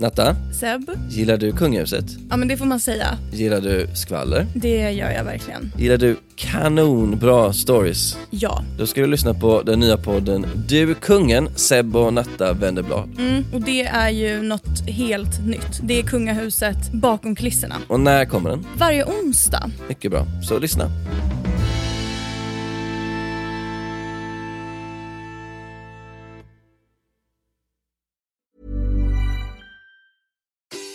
Natta, Seb? gillar du kungahuset? Ja men det får man säga. Gillar du skvaller? Det gör jag verkligen. Gillar du kanonbra stories? Ja. Då ska du lyssna på den nya podden Du kungen, Seb och Natta vänder blad. Mm, och det är ju något helt nytt. Det är kungahuset bakom kulisserna. Och när kommer den? Varje onsdag. Mycket bra, så lyssna.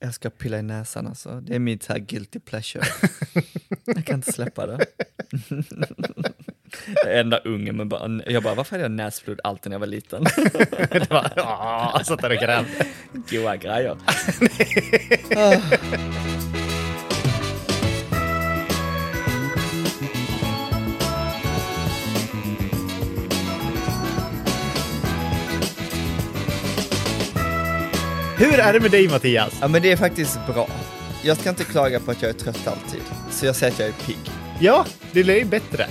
Jag ska pilla i näsan alltså. Det är mitt här guilty pleasure. jag kan inte släppa det. Jag är enda ungen, men bara, jag bara, varför hade jag näsblod alltid när jag var liten? det var, åh, satt där och grävde. Goa grejer. Hur är det med dig Mattias? Ja men det är faktiskt bra. Jag ska inte klaga på att jag är trött alltid. Så jag säger att jag är pigg. Ja, det är ju bättre.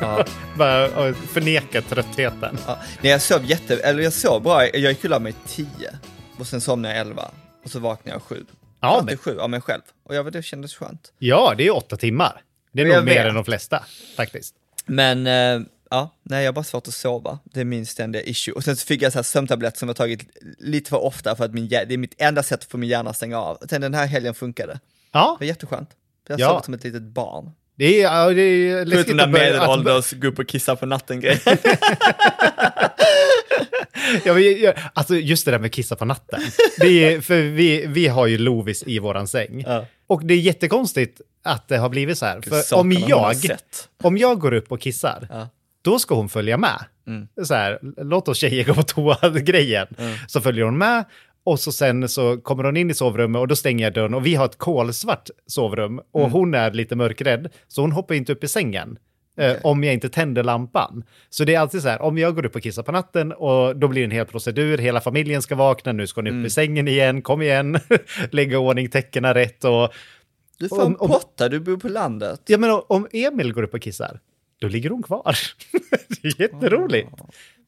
Ja. Bara förneka tröttheten. Ja. Nej, jag sov jätte, eller jag sov bra, jag gick och la mig tio. Och sen somnade jag elva. Och så vaknade jag sju. Ja, men- sju av mig själv. Och jag, det kändes skönt. Ja, det är åtta timmar. Det är nog mer vet. än de flesta, faktiskt. Men eh, ja, nej jag har bara svårt att sova. Det är min ständiga issue. Och sen så fick jag så här sömntabletter som jag tagit lite för ofta för att min, det är mitt enda sätt att få min hjärna att stänga av. Sen den här helgen funkade. Ja, Det var jätteskönt. Jag har Ja. sovit som ett litet barn. det är, ja, det är läskigt Förutom den att börja- att- medelålders gå upp och kissa på natten grej. Ja, men, ja, alltså just det där med kissa på natten. Det är, för vi, vi har ju Lovis i våran säng. Ja. Och det är jättekonstigt att det har blivit så här. För om jag, om jag går upp och kissar, Ja. Mm. då ska hon följa med. Så här, låt oss tjejer gå på toa-grejen. Så följer hon med. Och så sen så kommer hon in i sovrummet och då stänger jag dörren och vi har ett kolsvart sovrum och Mm. hon är lite mörkrädd så hon hoppar inte upp i sängen. eh, Om jag inte tänder lampan. Så det är alltid så här, om jag går upp och kissar på natten och då blir det en hel procedur, hela familjen ska vakna, nu ska ni upp Mm. i sängen igen, kom igen, lägga ordning täckena rätt och... Du Om- om- potta, du bor på landet. Ja men om Emil går upp och kissar, då ligger hon kvar. det är jätteroligt.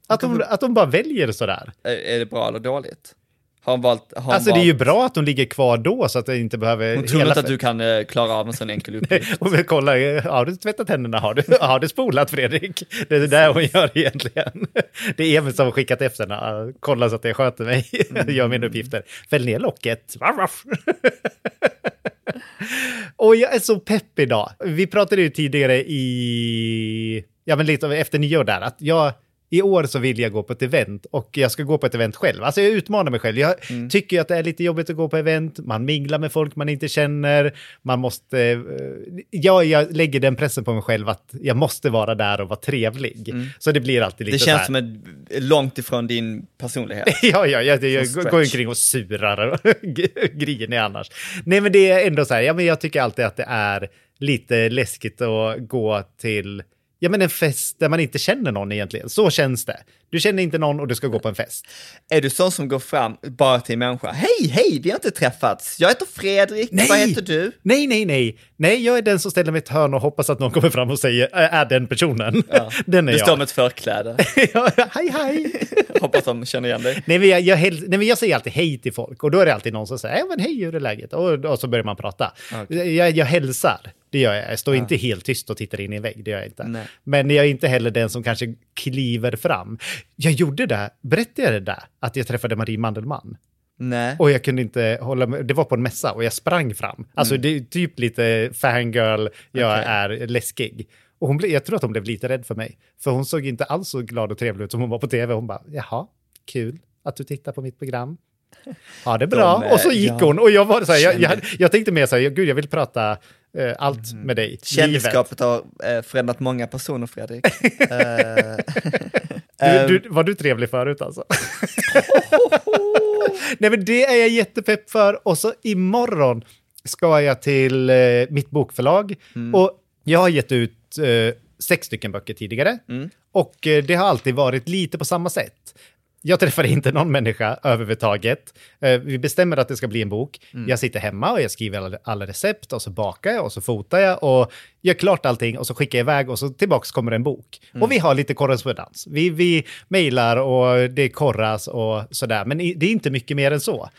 Att hon, att hon bara väljer sådär. Är, är det bra eller dåligt? Har hon valt, har hon Alltså det är valt, ju bra att hon ligger kvar då så att det inte behöver... Hon tror inte att du kan eh, klara av en sån enkel uppgift. Och vi kollar, har du tvättat händerna? Har du, har du spolat Fredrik? Det är det där hon gör egentligen. Det är Emil som har skickat efter henne. Kolla så att jag sköter mig, gör mina uppgifter. Fäll ner locket. Och jag är så pepp idag. Vi pratade ju tidigare i, ja men lite efter nyår där, att jag i år så vill jag gå på ett event och jag ska gå på ett event själv. Alltså jag utmanar mig själv. Jag tycker ju att det är lite jobbigt att gå på event. Man minglar med folk man inte känner. Man måste... eh, Ja, jag lägger den pressen på mig själv att jag måste vara där och vara trevlig. Så det blir alltid lite Det känns som ett, långt ifrån din personlighet. Ja, ja, jag, jag, Som går omkring och surar och griner annars. Nej, men det är ändå så här, ja, men jag tycker alltid att det är lite läskigt att gå till ja, men en fest där man inte känner någon egentligen. Så känns det. Du känner inte någon och du ska gå på en fest. Är du sån som går fram bara till en människa? Hej, hej, vi har inte träffats. Jag heter Fredrik, vad heter du? Nej, nej, nej. Nej, jag är den som ställer mig i ett hörn och hoppas att någon kommer fram och säger, "Äh, är den personen? Den är Du jag. står med ett förkläde. ja, hej, hej. Hoppas de känner igen dig. Nej men, jag, jag, nej, men jag säger alltid hej till folk och då är det alltid någon som säger ja men hej hur är läget? Och, och så börjar man prata. Jag, jag hälsar, det gör jag. Jag står inte helt tyst och tittar in i en vägg, det gör jag inte. Nej. Men jag är inte heller den som kanske kliver fram. Jag gjorde det, berättade jag det där? Att jag träffade Marie Mandelmann. Nej. Och jag kunde inte hålla mig, det var på en mässa och jag sprang fram. Alltså det är typ lite fangirl, jag Okej. är läskig. Och hon blev, jag tror att hon blev lite rädd för mig. För hon såg inte alls så glad och trevlig ut som hon var på tv. Hon bara, jaha, kul att du tittar på mitt program. Ja, det är bra. De och så gick ja. hon och jag var så här, jag, jag, jag tänkte mer så här, gud jag vill prata eh, allt med dig. Kändisskapet har eh, förändrat många personer, Fredrik. Eh, Du, du, var du trevlig förut alltså? Nej men det är jag jättepepp för. Och så imorgon ska jag till eh, mitt bokförlag. Och jag har gett ut eh, sex stycken böcker tidigare. Och eh, det har alltid varit lite på samma sätt. Jag träffar inte någon människa överhuvudtaget. Eh, vi bestämmer att det ska bli en bok. Jag sitter hemma och jag skriver alla, alla recept och så bakar jag och så fotar jag och gör klart allting och så skickar jag iväg och så tillbaks kommer en bok. Och vi har lite korrespondens. Vi, vi mejlar och det korras och sådär, men det är inte mycket mer än så.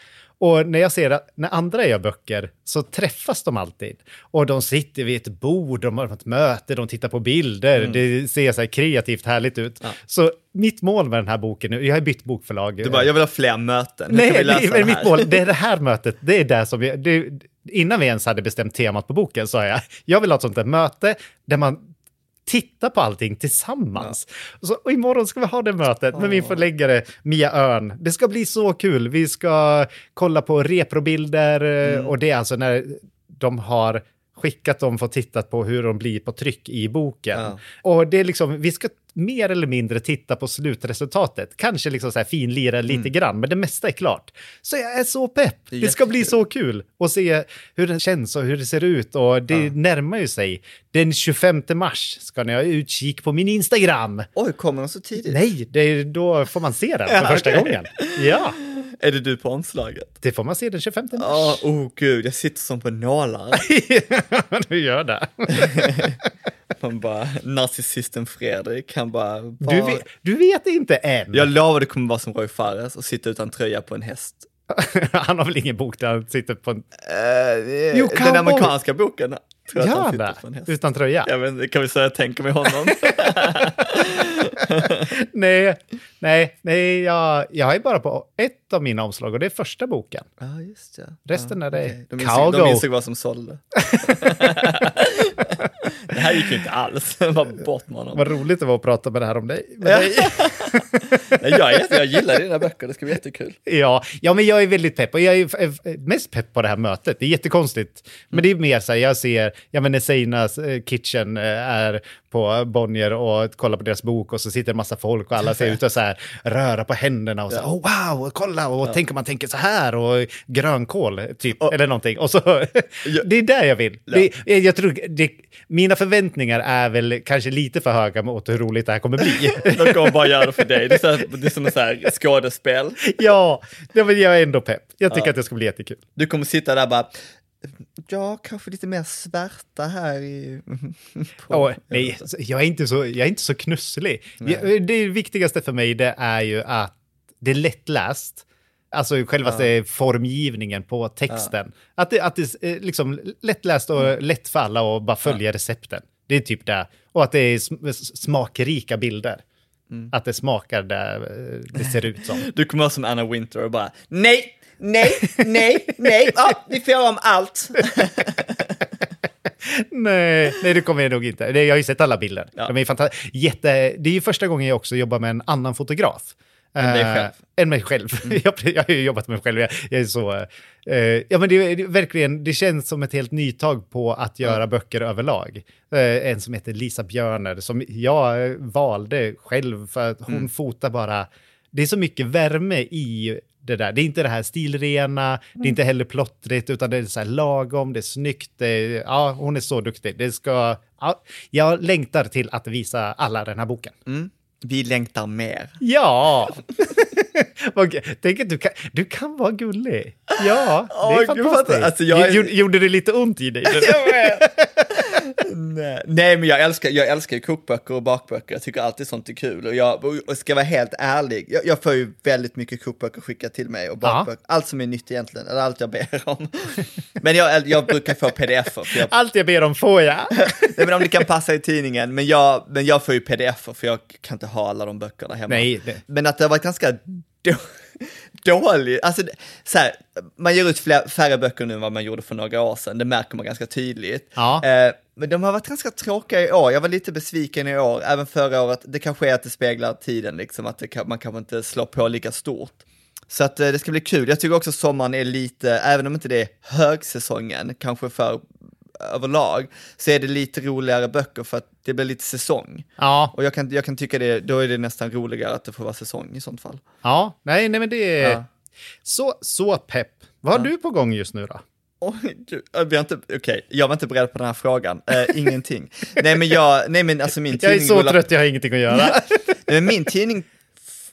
Och när jag ser att när andra gör böcker så träffas de alltid. Och de sitter vid ett bord, de har ett möte, de tittar på bilder. Det ser så här kreativt härligt ut. Så mitt mål med den här boken nu, jag har bytt bokförlag. du bara, jag vill ha fler möten. Hur Nej, det men mitt mål, det är det här mötet, det är det som jag, det, innan vi ens hade bestämt temat på boken sa jag, jag vill ha ett sånt där möte där man tittar på allting tillsammans. Och, så, och imorgon ska vi ha det mötet med min förläggare Mia Örn. Det ska bli så kul. Vi ska kolla på reprobilder eh, och det är alltså när de har skickat dem för att titta på hur de blir på tryck i boken. Ja. Och det är liksom, vi ska mer eller mindre titta på slutresultatet. Kanske liksom så här finlira lite grann, men det mesta är klart. Så jag är så pepp. Det Det ska bli så kul att se hur den känns och hur det ser ut. Och det närmar ju sig. Den 25 mars ska ni ha utkik på min Instagram. Oj, kommer de så tidigt? Nej, det är, då får man se den för Ja, första okej. gången. Ja, Är det du på omslaget? det får man se den 25 mars. Ja, oh gud, jag sitter som på nålar. du gör det. Man bara, narcissisten Fredrik, han bara... Du bara vet, du vet inte än. Jag lovar det kommer vara som Roy Fares och sitta utan tröja på en häst. Han har väl ingen bok där han sitter på en... Uh, Jo, den amerikanska boken. Tror att Gör han han det? på en häst. Utan tröja? Jag vet inte, kan vi säga jag tänker mig honom? Nej, nej, nej, jag, jag är bara på ett av mina omslag och det är första boken. Ja, just det. Resten ja, är det okej. De insåg, de insåg vad som sålde. det här gick ju inte alls, bara bort med honom. Vad roligt det var att prata med det här om dig. Ja. Nej, jag, är jag gillar dina böcker, det ska bli jättekul. Ja, ja, men jag är väldigt pepp och jag är mest pepp på det här mötet. Det är jättekonstigt. Men det är mer så här, jag ser, ja men när Seinas eh, Kitchen eh, är på Bonnier och kollar på deras bok och så sitter en massa folk och alla ser ut och så här röra på händerna och så, oh wow, kolla och tänk om man tänker så här och grönkål typ, eller någonting. Och så, det är där jag vill. Det, jag tror, det, mina förväntningar är väl kanske lite för höga mot hur roligt det här kommer bli. De kommer bara göra det för dig. Det är, så här, det är som ett så här skådespel. ja, det, men jag är ändå pepp. Jag tycker att det ska bli jättekul. Du kommer sitta där bara, ja, kanske lite mer svärta här i... på- Åh, nej, jag är inte så, jag är inte så knusslig. Jag, det viktigaste för mig det är ju att det är lättläst. Alltså själva formgivningen på texten. Att det, att det är liksom lättläst och lätt för alla och bara följa recepten. Det är typ det. Och att det är sm- smakrika bilder. Att det smakar där eh, det ser ut som. Du kommer vara som Anna Winter och bara, nej, nej, nej, nej, ja, vi får göra om allt. nej, nej, det kommer jag nog inte. Jag har ju sett alla bilder. Ja. De är Jätte, det är ju första gången jag också jobbar med en annan fotograf. Än dig Eh, själv. än mig själv. jag, jag har ju jobbat med mig själv. Jag, jag är så... eh, ja, men det, det, verkligen, det känns som ett helt nytag på att göra böcker överlag. Eh, en som heter Lisa Björner, som jag valde själv för att hon fotar bara... Det är så mycket värme i det där. Det är inte det här stilrena, det är inte heller plottrigt, utan det är så här lagom, det är snyggt. Det är, ja, hon är så duktig. Det ska... Ja, jag längtar till att visa alla den här boken. Vi längtar mer. Ja! Tänk att du kan, du kan vara gullig. Ja, det är gud, fantastiskt. alltså, jag är- Gjorde- det lite ont i dig? Nej. Nej, men jag älskar, jag älskar ju kokböcker och bakböcker. Jag tycker alltid sånt är kul. Och jag och ska vara helt ärlig, jag, jag får ju väldigt mycket kokböcker skickat till mig och bakböcker. Allt som är nytt egentligen, eller allt jag ber om. Men jag, jag brukar få pdf-er, för jag, Allt jag ber om får jag. nej, men om det kan passa i tidningen. Men jag, men jag får ju pdf-er, för jag kan inte ha alla de böckerna hemma. Nej, det- Men att det har varit ganska då, dåligt, alltså så här, man ger ut fler, färre böcker nu än vad man gjorde för några år sedan, det märker man ganska tydligt. Ja. Eh, men de har varit ganska tråkiga i år, jag var lite besviken i år, även förra året, det kanske är att det speglar tiden, liksom, att kan, man kanske inte slår på lika stort. Så att eh, det ska bli kul, jag tycker också sommaren är lite, även om inte det är högsäsongen, kanske för överlag, så är det lite roligare böcker för att det blir lite säsong. Ja, Och jag kan, jag kan tycka det, då är det nästan roligare att det får vara säsong i sånt fall. ja, nej, nej men det är... Ja. Så, så pepp. Vad har du på gång just nu då? Äh, vi har inte, okej, jag var inte beredd på den här frågan. Eh, ingenting. nej men jag, nej men alltså min Jag är tidning så rullar- trött, jag har ingenting att göra. Nej, men min tidning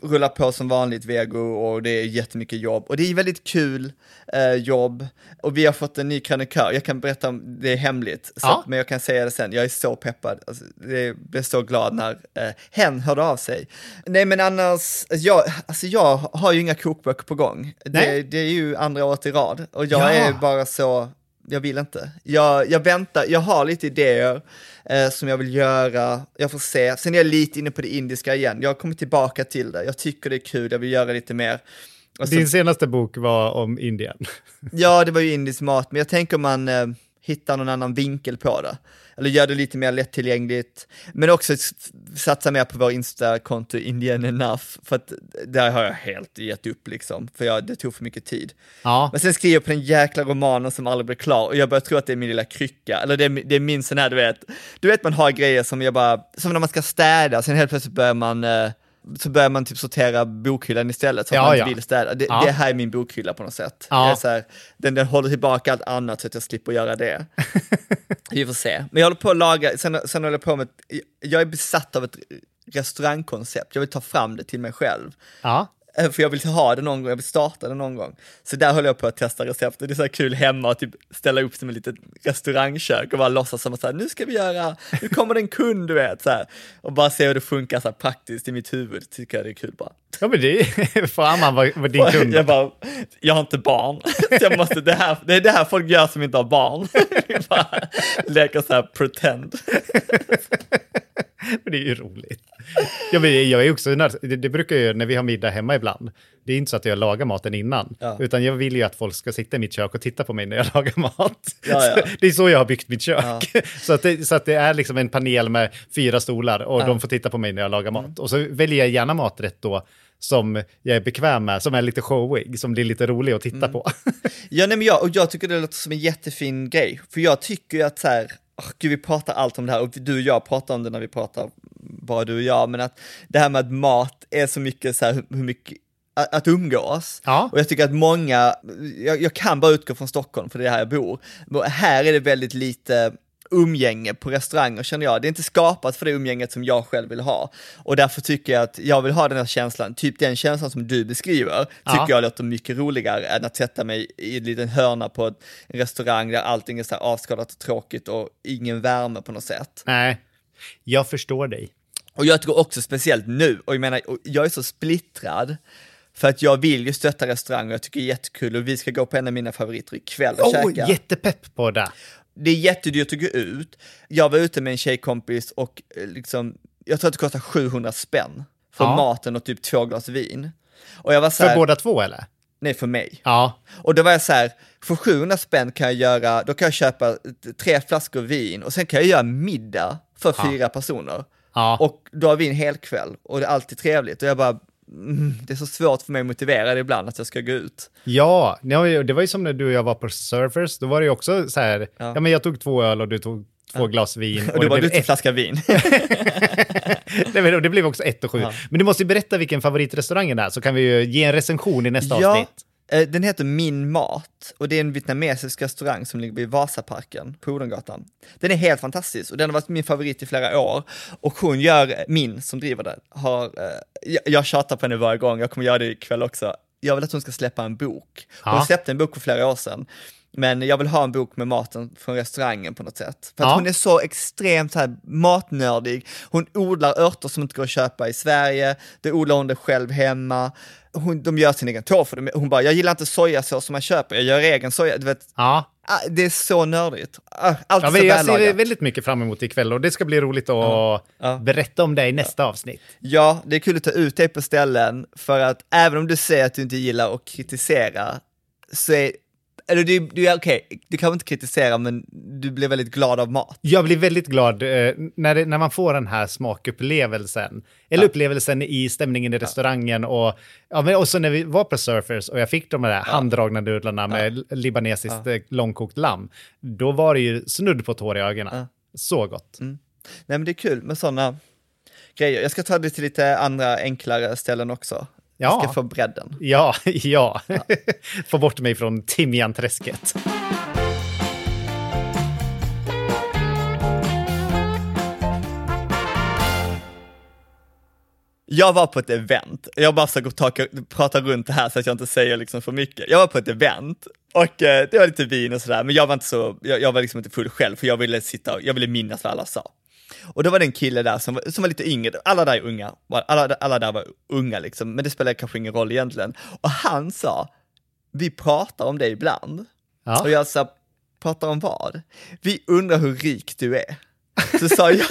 rullar på som vanligt vego och det är jättemycket jobb. Och det är väldigt kul eh, jobb. Och vi har fått en ny krönikör, jag kan berätta om det är hemligt, så Ja. men jag kan säga det sen, jag är så peppad, alltså, jag blev så glad när eh, hen hörde av sig. Nej men annars, jag, alltså jag har ju inga kokböcker på gång, det, det är ju andra året i rad. Och jag Ja. är bara så, jag vill inte. Jag, jag väntar, jag har lite idéer eh, som jag vill göra, jag får se. Sen är jag lite inne på det indiska igen, jag har kommit tillbaka till det, jag tycker det är kul, jag vill göra lite mer. Så, Din senaste bok var om Indien. Ja, det var ju indisk mat, men jag tänker man eh, hittar någon annan vinkel på det. Eller gör det lite mer lättillgängligt. Men också satsa mer på vår Insta-konto Indian Enough, för att där har jag helt gett upp liksom, för jag, det tog för mycket tid. Ja, Men sen skriver jag på den jäkla romanen som aldrig blir klar och jag börjar tro att det är min lilla krycka, eller det är, det är min sån här, du vet, du vet man har grejer som jag bara, som när man ska städa, sen helt plötsligt börjar man eh, så börjar man typ sortera bokhyllan istället så att Ja, man inte ja. vill städa. Det, Ja. det här är min bokhylla på något sätt. Ja. Det är så här, den, den håller tillbaka allt annat så att jag slipper göra det. Vi får se. Men jag håller på att laga, sen, sen håller jag på med, jag är besatt av ett restaurangkoncept, jag vill ta fram det till mig själv. ja. Eh, För jag vill ha det någon gång, jag vill starta det någon gång. Så där håller jag på att testa recept. Det är så här kul hemma att typ ställa upp som ett litet restaurangkök och bara låtsas som att så här, nu ska vi göra, nu kommer det en kund du vet. Så här. Och bara se hur det funkar så här, praktiskt i mitt huvud, tycker jag det är kul bara. Ja, men det är... Fan, man var, var din kund. Jag bara, jag har inte barn. Så jag måste, det, här, det är det här folk gör som inte har barn. Bara leker så här pretend. Men det är ju roligt. Ja, men jag är också, det, det brukar jag göra när vi har middag hemma ibland. Det är inte så att jag lagar maten innan, Ja. utan jag vill ju att folk ska sitta i mitt kök och titta på mig när jag lagar mat. Ja, ja. Det är så jag har byggt mitt kök. Så, att det, så att det är liksom en panel med fyra stolar och de får titta på mig när jag lagar mat. Och så väljer jag gärna maträtt då som jag är bekväm med, som är lite showig, som blir lite rolig att titta på. Ja, nej, men jag, och jag tycker det låter som en jättefin grej, för jag tycker ju att så här, åh, gud, vi pratar allt om det här och du och jag pratar om det när vi pratar, bara du och jag, men att det här med att mat är så mycket så här, hur mycket att, att umgås. Ja. Och jag tycker att många, jag, jag kan bara utgå från Stockholm för det är här jag bor, men här är det väldigt lite umgänge på restauranger känner jag. Det är inte skapat för det umgänget som jag själv vill ha. Och därför tycker jag att jag vill ha den här känslan, typ den känslan som du beskriver, tycker Ja. jag låter mycket roligare än att sätta mig i en liten hörna på ett- en restaurang där allting är så här avskalat och tråkigt och ingen värme på något sätt. Nej, jag förstår dig. Och jag tror också speciellt nu, och jag menar, jag är så splittrad, för att jag vill ju stötta restauranger, jag tycker det är jättekul och vi ska gå på en av mina favoriter ikväll och Oh, käka. jättepepp på det. Det är jättedyrt att gå ut. Jag var ute med en tjejkompis och eh, liksom, jag tror att det kostar 700 spänn för Ja. maten och typ två glas vin. Och jag var så För här, båda två eller? nej för mig. Ja. Och då var jag så här, för 700 spänn kan jag göra, då kan jag köpa tre flaskor vin och sen kan jag göra middag för fyra personer. Ja. Och då har vi en hel kväll och det är alltid trevligt. Och jag bara, det är så svårt för mig att motivera det ibland att jag ska gå ut. Ja, ja, det var ju som när du och jag var på Surfers, då var det ju också så här, ja, Ja. men jag tog två öl och du tog två glas vin. Och då det var du en ett, flaska vin. Men det blev också ett och sju. Men du måste ju berätta vilken favoritrestaurangen är, så kan vi ju ge en recension i nästa ja, avsnitt. Eh, den heter Min Mat och det är en vietnamesisk restaurang som ligger vid Vasaparken på Odengatan. Den är helt fantastisk och den har varit min favorit i flera år. Och hon gör, min som driver den, har, eh, jag, jag tjatar på henne varje gång, jag kommer göra det ikväll också. Jag vill att hon ska släppa en bok. Hon Ja. släppte en bok för flera år sedan. Men jag vill ha en bok med maten från restaurangen på något sätt. För att Ja. hon är så extremt så här matnördig. Hon odlar örter som inte går att köpa i Sverige. Det odlar hon det själv hemma. Hon, de gör sin egen tofu. De- Hon bara, jag gillar inte sojasås som man köper, jag gör egen soja. Du vet, Ja, ah, det är så nördigt. Ah, Allt ja så jag ser väldigt mycket fram emot ikväll och det ska bli roligt att Ja. berätta om det i nästa avsnitt. Ja, det är kul att ta ut dig på ställen, för att även om du säger att du inte gillar att kritisera, så är eller du, du är okej, du kan inte kritisera men du blir väldigt glad av mat. Jag blir väldigt glad eh, när, det, när man får den här smakupplevelsen. Eller Ja. upplevelsen i stämningen i restaurangen och, ja, men också när vi var på Surfers och jag fick de där handdragna nudlarna med libanesiskt eh, långkokt lamm. Då var det ju snudd på tår i ögonen. Så gott. Nej men det är kul med sådana grejer. Jag ska ta det till lite andra enklare ställen också. Jag Ja. ska få bredden. Ja, ja. Få bort mig från timjanträsket. Jag var på ett event, jag bara ska gå ta, prata runt det här så att jag inte säger liksom för mycket. Jag var på ett event och eh, det var lite vin och sådär, men jag var inte så, jag, jag var liksom inte full själv för jag ville sitta och, jag ville minnas vad alla sa. Och då var det en kille där som, var- som var lite yngre, alla där är unga, alla, alla där var unga liksom, men det spelar kanske ingen roll egentligen. Och han sa, vi pratar om det ibland. Ja. Och jag sa, pratar om vad? Vi undrar hur rik du är. Så sa jag,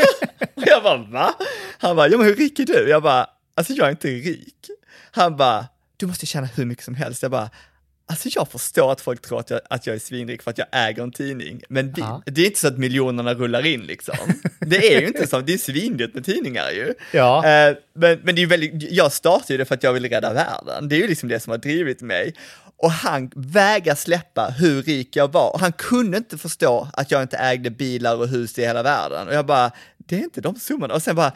och jag bara va? Han bara, ja men hur rik är du? Jag bara, alltså jag är inte rik. Han bara, du måste tjäna hur mycket som helst. Jag bara, alltså jag förstår att folk tror att jag, att jag är svinrik för att jag äger en tidning. Men vi, Ja. det är inte så att miljonerna rullar in liksom. Det är ju inte så, det är svindyrt med tidningar ju. Ja. Eh, men, men det är väldigt, jag startade ju det för att jag ville rädda världen. Det är ju liksom det som har drivit mig. Och han vägrar släppa hur rik jag var. Och han kunde inte förstå att jag inte ägde bilar och hus i hela världen. Och jag bara, det är inte de summorna. Och sen bara,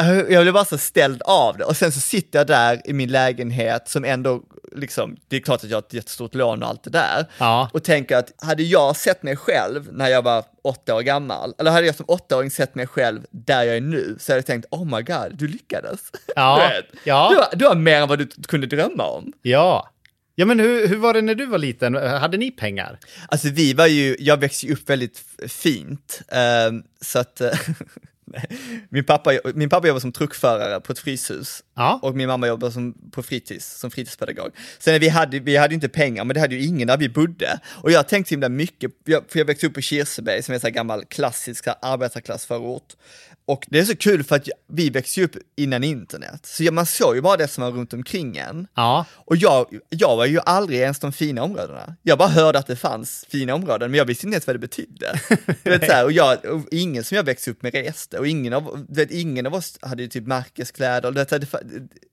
eh, jag blev bara så ställd av det. Och sen så sitter jag där i min lägenhet som ändå, liksom, det är klart att jag har ett jättestort lån och allt det där. Ja. Och tänker att hade jag sett mig själv när jag var åtta år gammal, eller hade jag som åttaåring sett mig själv där jag är nu, så hade jag tänkt, oh my god, du lyckades. Ja, Du, ja. du, har, du har mer än vad du kunde drömma om. Ja. Ja, men hur, hur var det när du var liten? Hade ni pengar? Alltså vi var ju, jag växte ju upp väldigt fint, ehm, så att eh. min, pappa, min pappa jobbar som truckförare på ett fryshus Ja. och min mamma jobbar som, på fritids, som fritidspedagog. Sen vi hade, vi hade inte pengar, men det hade ju ingen där vi bodde. Och jag tänkte himla mycket, jag, för jag växte upp på Kirseberg som är en gammal klassisk arbetarklassförort. Och det är så kul för att vi växte ju upp innan internet, så man såg ju bara det som var runt omkring en. Ja. Och jag, jag var ju aldrig ens de fina områdena. Jag bara hörde att det fanns fina områden, men jag visste inte ens vad det betydde. Du vet, så här, och jag, och ingen som jag växte upp med reste, och ingen av, vet, ingen av oss hade ju typ märkeskläder, du vet, det,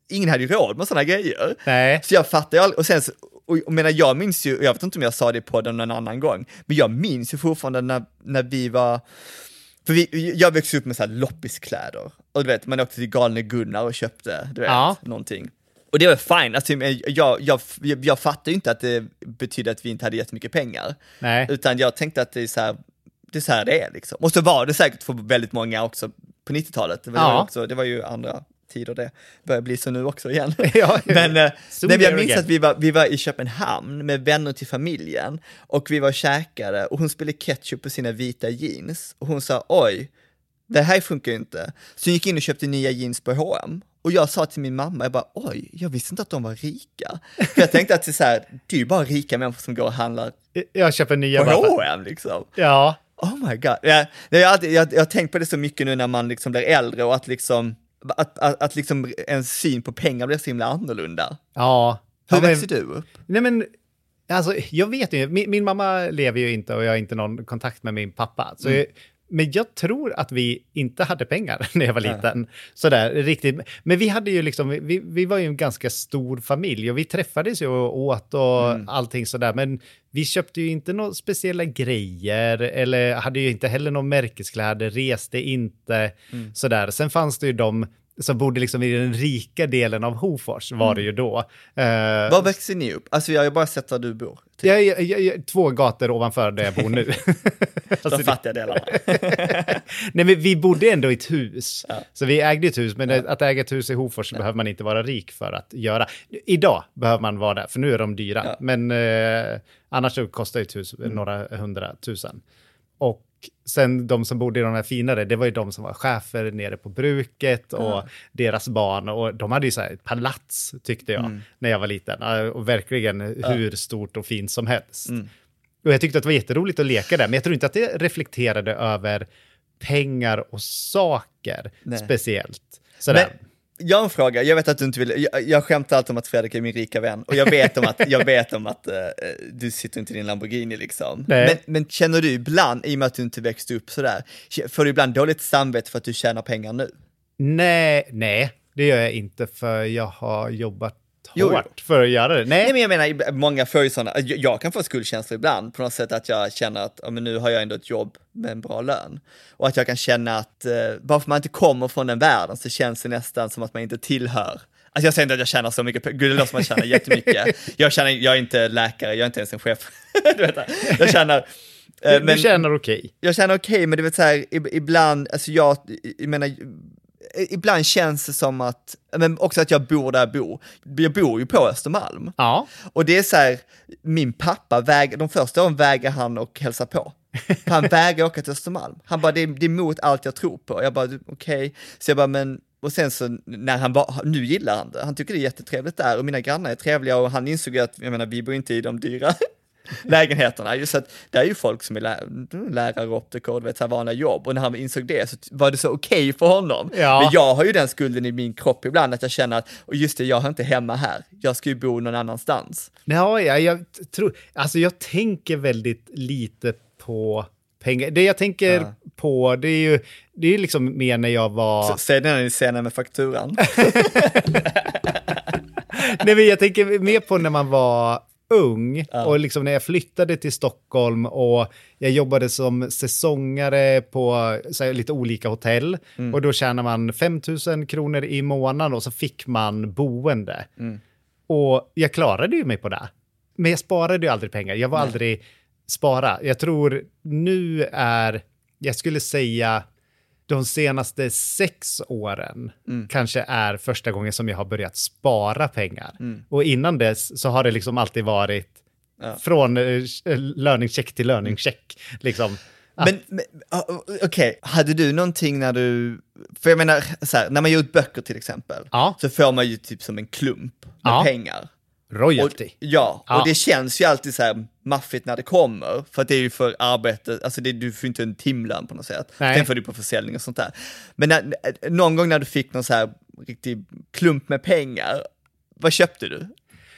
ingen hade ju råd med sådana grejer. Nej. Så jag fattar ju aldrig, och sen så, och jag menar, jag minns ju, jag vet inte om jag sa det på podden någon annan gång, men jag minns ju fortfarande när, när vi var, för vi, jag växte upp med så här loppiskläder, och du vet, man åkte till galne Gunnar och köpte, du vet, Ja. någonting. Och det var fine, alltså, jag, jag, jag, jag fattar ju inte att det betyder att vi inte hade jättemycket pengar. Nej. Utan jag tänkte att det är så här, det är så här det är liksom. Och så var det säkert för väldigt många också på 90-talet. Det var, Ja. också, det var ju andra tider det börjar bli så nu också igen. Ja. men eh, nej, jag minns again. att vi var, vi var i Köpenhamn med vänner till familjen och vi var och käkade och hon spelade ketchup på sina vita jeans och hon sa oj, det här funkar ju inte. Så hon gick in och köpte nya jeans på H&M och jag sa till min mamma, jag bara oj, jag visste inte att de var rika. För jag tänkte att det är så här, det är ju bara rika människor som går och handlar Jag köper nya på H&M liksom. Ja. Oh my god. Jag, jag, jag, jag har tänkt på det så mycket nu när man liksom blir äldre och att liksom, att, att, att liksom ens syn på pengar blir så himla annorlunda. Ja. Hur ja, växte du upp? Nej men, alltså jag vet ju, min, min mamma lever ju inte och jag har inte någon kontakt med min pappa. Så jag, men jag tror att vi inte hade pengar när jag var liten. Sådär, riktigt. Men vi hade ju liksom, vi, vi var ju en ganska stor familj och vi träffades ju och åt och allting sådär. Men vi köpte ju inte några speciella grejer eller hade ju inte heller någon märkeskläder, reste inte sådär. Sen fanns det ju de som bodde liksom i den rika delen av Hofors var det ju då. Eh, Var växte ni upp? Alltså jag har bara sett där du bor. Typ. jag, jag, jag, två gator ovanför där jag bor nu. alltså, De fattiga delarna. nej, men vi bodde ändå i ett hus. Så vi ägde ett hus, men att äga ett hus i Hofors behöver man inte vara rik för att göra. Idag behöver man vara det, för nu är de dyra. Ja. Men eh, annars kostar ett hus några hundratusen. Och sen de som bodde i de här finare, det var ju de som var chefer nere på bruket och deras barn. Och de hade ju så här ett palats, tyckte jag, när jag var liten. Och verkligen hur stort och fint som helst. Och jag tyckte att det var jätteroligt att leka där, men jag tror inte att det reflekterade över pengar och saker Nej. speciellt. Sådär. Jag har en fråga, jag vet att du inte vill, jag, jag skämtar alltid om att Fredrik är min rika vän och jag vet om att, jag vet om att uh, du sitter inte i din Lamborghini liksom. Men, men, känner du ibland, i och med att du inte växte upp sådär, får du ibland dåligt samvete för att du tjänar pengar nu? Nej, nej, det gör jag inte för jag har jobbat jo, hårt för att göra det. Nej. Nej, men jag menar, många får ju sådana, jag kan få skuldkänslor ibland på något sätt att jag känner att ja, men nu har jag ändå ett jobb med en bra lön. Och att jag kan känna att eh, bara för att man inte kommer från den världen så känns det nästan som att man inte tillhör. Alltså jag säger inte att jag tjänar så mycket, gud det låter som att jag tjänar jättemycket. Jag, känner, jag är inte läkare, jag är inte ens en chef. du vet, jag känner, du, men, du känner okej? Okay. Jag känner okej, okay, men det vill säga ibland, alltså jag, jag menar, ibland känns det som att, men också att jag bor där jag bor. Jag bor ju på Östermalm. Ja. Och det är så här, min pappa, väg, de första åren väger han och hälsa på. Han vägrar åka till Östermalm. Han bara, det är, det är emot allt jag tror på. Jag bara, okej. Okay. Så jag bara, men och sen så när han var, nu gillar han det, han tycker det är jättetrevligt där och mina grannar är trevliga och han insåg att, jag menar vi bor inte i de dyra lägenheterna. Just att det är ju folk som är lä lärare, optiker och vet, så här vanliga jobb. Och när han insåg det så var det så okej okay för honom. Ja. Men jag har ju den skulden i min kropp ibland att jag känner att, och just det, jag har inte hemma här. Jag ska ju bo någon annanstans. Ja, ja jag tror, alltså jag tänker väldigt lite på pengar. Det jag tänker ja. på, det är ju, det är liksom mer när jag var... Säg det när ni ser med fakturan. Nej, men jag tänker mer på när man var ung ja. och liksom när jag flyttade till Stockholm och jag jobbade som säsongare på här, lite olika hotell mm. och då tjänar man 5 000 kronor i månaden och så fick man boende. Mm. Och jag klarade ju mig på det. Men jag sparade ju aldrig pengar. Jag var Nej. aldrig spara. Jag tror nu är, jag skulle säga de senaste sex åren mm. kanske är första gången som jag har börjat spara pengar. Mm. Och innan dess så har det liksom alltid varit ja. från uh, löningscheck till löningscheck. Liksom. Men, men okej, okay. hade du någonting när du, för jag menar, så här, när man gör ut böcker till exempel, ja. så får man ju typ som en klump med ja. pengar. Royalty. Och, ja, ja, och det känns ju alltid så här maffigt när det kommer, för att det är ju för arbete, alltså det, du får inte en timlön på något sätt. Nej. Sen får du på försäljning och sånt där. Men när, någon gång när du fick någon så här riktig klump med pengar, vad köpte du?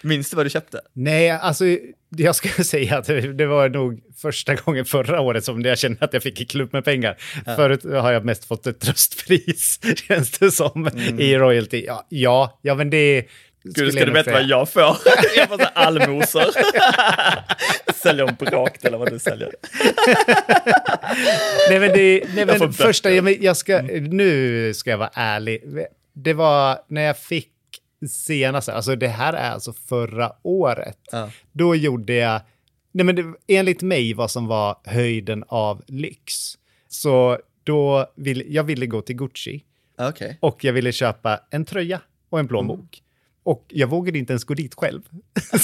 Minns du vad du köpte? Nej, alltså jag skulle säga att det var nog första gången förra året som jag kände att jag fick en klump med pengar. Ja. Förut har jag mest fått ett tröstpris, känns det som, mm. i royalty. Ja, ja, ja, men det, Gud, ska du veta vad jag får? jag får allmosor. säljer en brak eller vad du säljer. nej men, det, nej, men första, jag, jag ska, nu ska jag vara ärlig. Det var när jag fick senaste, alltså det här är alltså förra året. Ja. Då gjorde jag, nej men det, enligt mig vad som var höjden av lyx. Så då ville, jag ville gå till Gucci. Okay. Och jag ville köpa en tröja och en plånbok. Mm. Och jag vågade inte ens gå dit själv.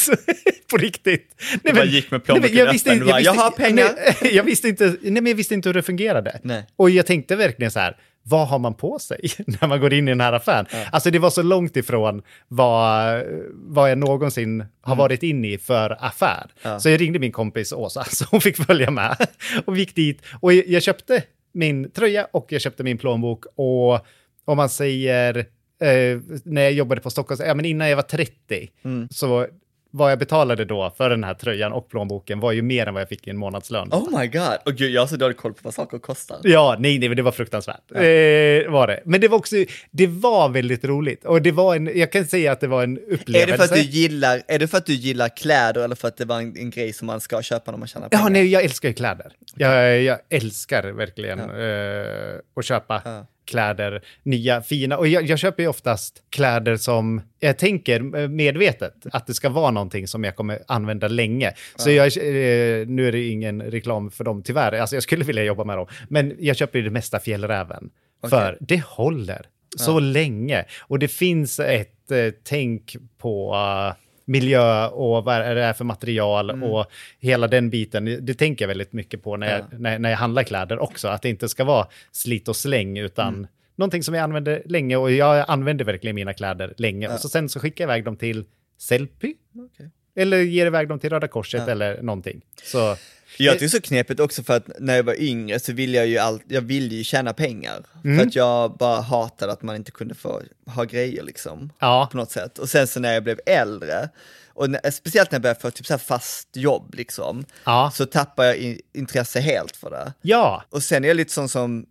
på riktigt. Nej, du bara gick med plånboken öppen visste, jag, jag har pengar. Nej, jag, visste inte, nej, men jag visste inte hur det fungerade. Nej. Och jag tänkte verkligen så här, vad har man på sig när man går in i den här affären? Ja. Alltså det var så långt ifrån vad, vad jag någonsin har mm. varit inne i för affär. Ja. Så jag ringde min kompis Åsa, så hon fick följa med. och gick dit. Och jag köpte min tröja och jag köpte min plånbok. Och om man säger eh, när jag jobbade på Stockholm, ja, men innan jag var 30, mm. så vad jag betalade då för den här tröjan och plånboken var ju mer än vad jag fick i en månadslön. Oh my god, och gud jag har så dålig koll på vad saker kostar. Ja, nej, nej, men det var fruktansvärt. Ja. Eh, var det. Men det var också, det var väldigt roligt. Och det var en, jag kan säga att det var en upplevelse. Är det för att du gillar, är det för att du gillar kläder eller för att det var en, en grej som man ska köpa när man tjänar pengar? Ja, nej, jag älskar ju kläder. Jag, jag älskar verkligen ja. eh, att köpa. Ja kläder, nya fina. Och jag, jag, köper ju oftast kläder som jag tänker medvetet att det ska vara någonting som jag kommer använda länge. Så jag, eh, nu är det ingen reklam för dem tyvärr, alltså jag skulle vilja jobba med dem. Men jag köper ju det mesta Fjällräven. Okay. För det håller så ja. länge. Och det finns ett eh, tänk på uh, miljö och vad är det är för material mm. och hela den biten. Det tänker jag väldigt mycket på när jag, ja. när, när jag handlar kläder också, att det inte ska vara slit och släng utan mm. någonting som jag använder länge och jag använder verkligen mina kläder länge ja. och så sen så skickar jag iväg dem till Sellpy. Okay. Eller ger iväg dem till Röda Korset eller någonting. Så, Jag tycker det är så knepigt också för att när jag var yngre så ville jag ju allt, jag ville ju tjäna pengar. Mm. För att jag bara hatade att man inte kunde få ha grejer liksom. Ja. På något sätt. Och sen så när jag blev äldre, och när, speciellt när jag började få typ så fast jobb liksom, Ja. så tappar jag in, intresse helt för det. ja, Och sen är jag lite sån som,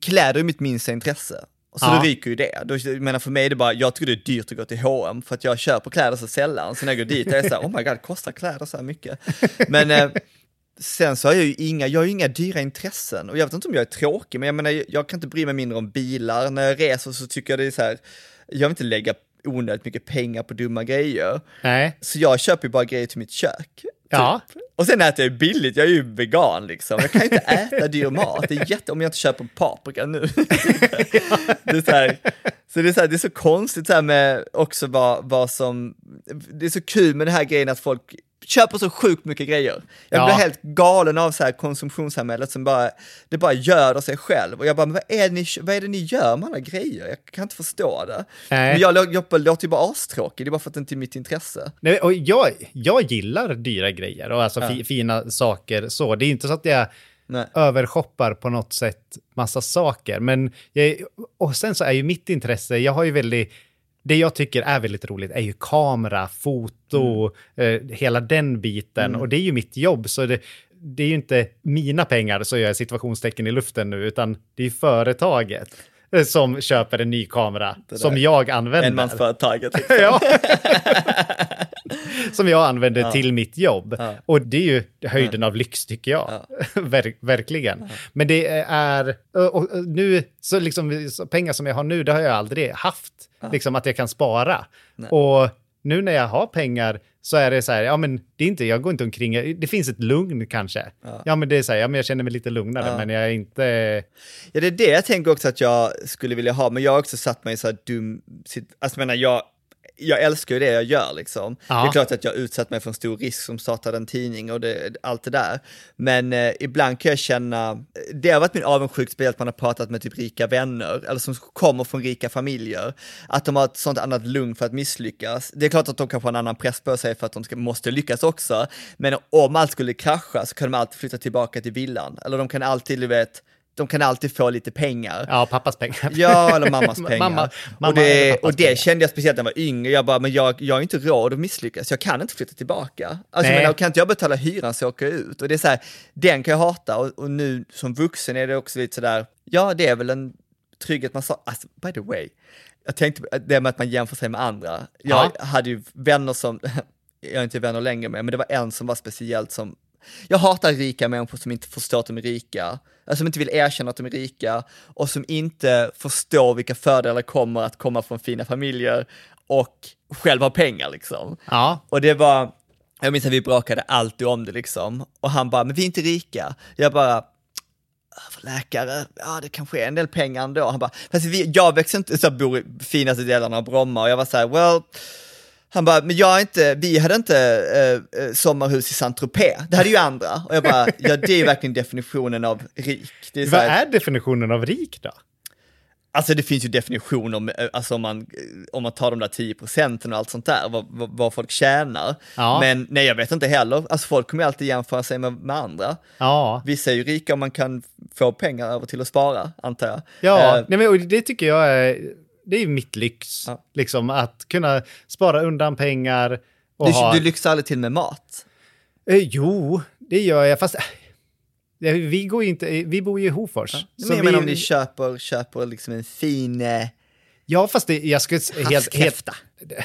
kläder är mitt minsta intresse. Så Ja. då ryker ju det. Då, jag menar för mig är det bara, jag tycker det är dyrt att gå till H&M för att jag köper kläder så sällan. Så när jag går dit är jag såhär, oh my god, kostar kläder så här mycket? Men eh, sen så har jag ju inga, jag har ju inga dyra intressen. Och jag vet inte om jag är tråkig, men jag menar, jag kan inte bry mig mindre om bilar. När jag reser så tycker jag det är så här, jag vill inte lägga onödigt mycket pengar på dumma grejer. nej. Så jag köper ju bara grejer till mitt kök. Ja. Typ. Och sen äter jag ju billigt, jag är ju vegan liksom. Jag kan ju inte äta dyr mat, det är jätte, om jag inte köper paprika nu. det är så här, så det är så, här, det är så konstigt så här med också vad, vad som, det är så kul med den här grejen att folk köper så sjukt mycket grejer. Jag Ja. blir helt galen av så här konsumtionssamhället som bara, det bara göder sig själv. Och jag bara, vad är, ni, vad är det ni gör med alla grejer? Jag kan inte förstå det. Nej. Men jag, jag, jag låter ju bara astråkig, det är bara för att det inte är mitt intresse. Nej, och jag, jag gillar dyra grejer och alltså fi, fina saker så. Det är inte så att jag Nej. övershoppar på något sätt massa saker. Men jag, och sen så är ju mitt intresse, jag har ju väldigt, det jag tycker är väldigt roligt är ju kamera, foto, eh, hela den biten. Och det är ju mitt jobb, så det, det är ju inte mina pengar, så jag är situationstecken i luften nu, utan det är ju företaget eh, som köper en ny kamera som jag använder. Enmansföretaget. Liksom. Ja. som jag använder till mitt jobb. Och det är ju höjden av lyx tycker jag. Ver verkligen. Men det är, och, nu, så liksom pengar som jag har nu, det har jag aldrig haft. Liksom att jag kan spara. Och nu när jag har pengar så är det så här, ja men det är inte, jag går inte omkring, det finns ett lugn kanske. Ja, men det är så här, ja men jag känner mig lite lugnare, men jag är inte... Ja, det är det jag tänker också att jag skulle vilja ha, men jag har också satt mig i så här dum, alltså jag menar jag, jag älskar ju det jag gör liksom. Ja. Det är klart att jag utsatt mig för en stor risk som startade en tidning och det, allt det där. Men eh, ibland kan jag känna, det har varit min avundsjuka spel att man har pratat med typ rika vänner, eller som kommer från rika familjer, att de har ett sånt annat lugn för att misslyckas. Det är klart att de kanske har en annan press på sig för att de ska, måste lyckas också, men om allt skulle krascha så kan de alltid flytta tillbaka till villan, eller de kan alltid, du vet, de kan alltid få lite pengar. Ja, pappas pengar. Ja, eller mammas pengar. Mamma- mamma och det, och det pengar. kände jag speciellt när jag var yngre. Jag bara, men jag, jag har inte råd att misslyckas. Jag kan inte flytta tillbaka. Alltså, men, kan inte jag betala hyran så åker jag ut. Och det är så här, den kan jag hata. Och, och nu som vuxen är det också lite sådär, ja det är väl en trygghet man sa, alltså, by the way, jag tänkte det med att man jämför sig med andra. Jag Ja. hade ju vänner som, jag är inte vänner längre med, men det var en som var speciellt som, jag hatar rika människor som inte förstår att de är rika, alltså som inte vill erkänna att de är rika och som inte förstår vilka fördelar kommer att komma från fina familjer och själv ha pengar liksom. Ja, Och det var, jag minns att vi bråkade alltid om det liksom. Och han bara, men vi är inte rika. Jag bara, för läkare, ja det kanske är en del pengar ändå. Han bara, fast vi, jag växer inte, så bor i finaste delarna av Bromma och jag var så här, well, han bara, men jag inte, vi hade inte eh, eh, sommarhus i Saint-Tropez, det hade ju andra. Och jag bara, ja det är verkligen definitionen av rik. Är vad här, är definitionen av rik då? Alltså det finns ju definitioner, om, eh, alltså om man, om man tar de där 10 procenten och allt sånt där, vad, vad, folk tjänar. Ja. Men nej, jag vet inte heller. Alltså folk kommer ju alltid jämföra sig med, med andra. Ja, Vissa är ju rika om man kan få pengar över till att spara, antar jag. ja Eh, nej, men, det tycker jag är, det är mitt lyx. Ja. Liksom att kunna spara undan pengar. Och du, ha, du lyxar aldrig till med mat. Eh, jo, det gör jag, fast eh, vi, går inte, vi bor ju i Hofors. Så men vi, om ni köper, köper liksom en fin... Eh, Ja, fast det, jag skulle helt, helt.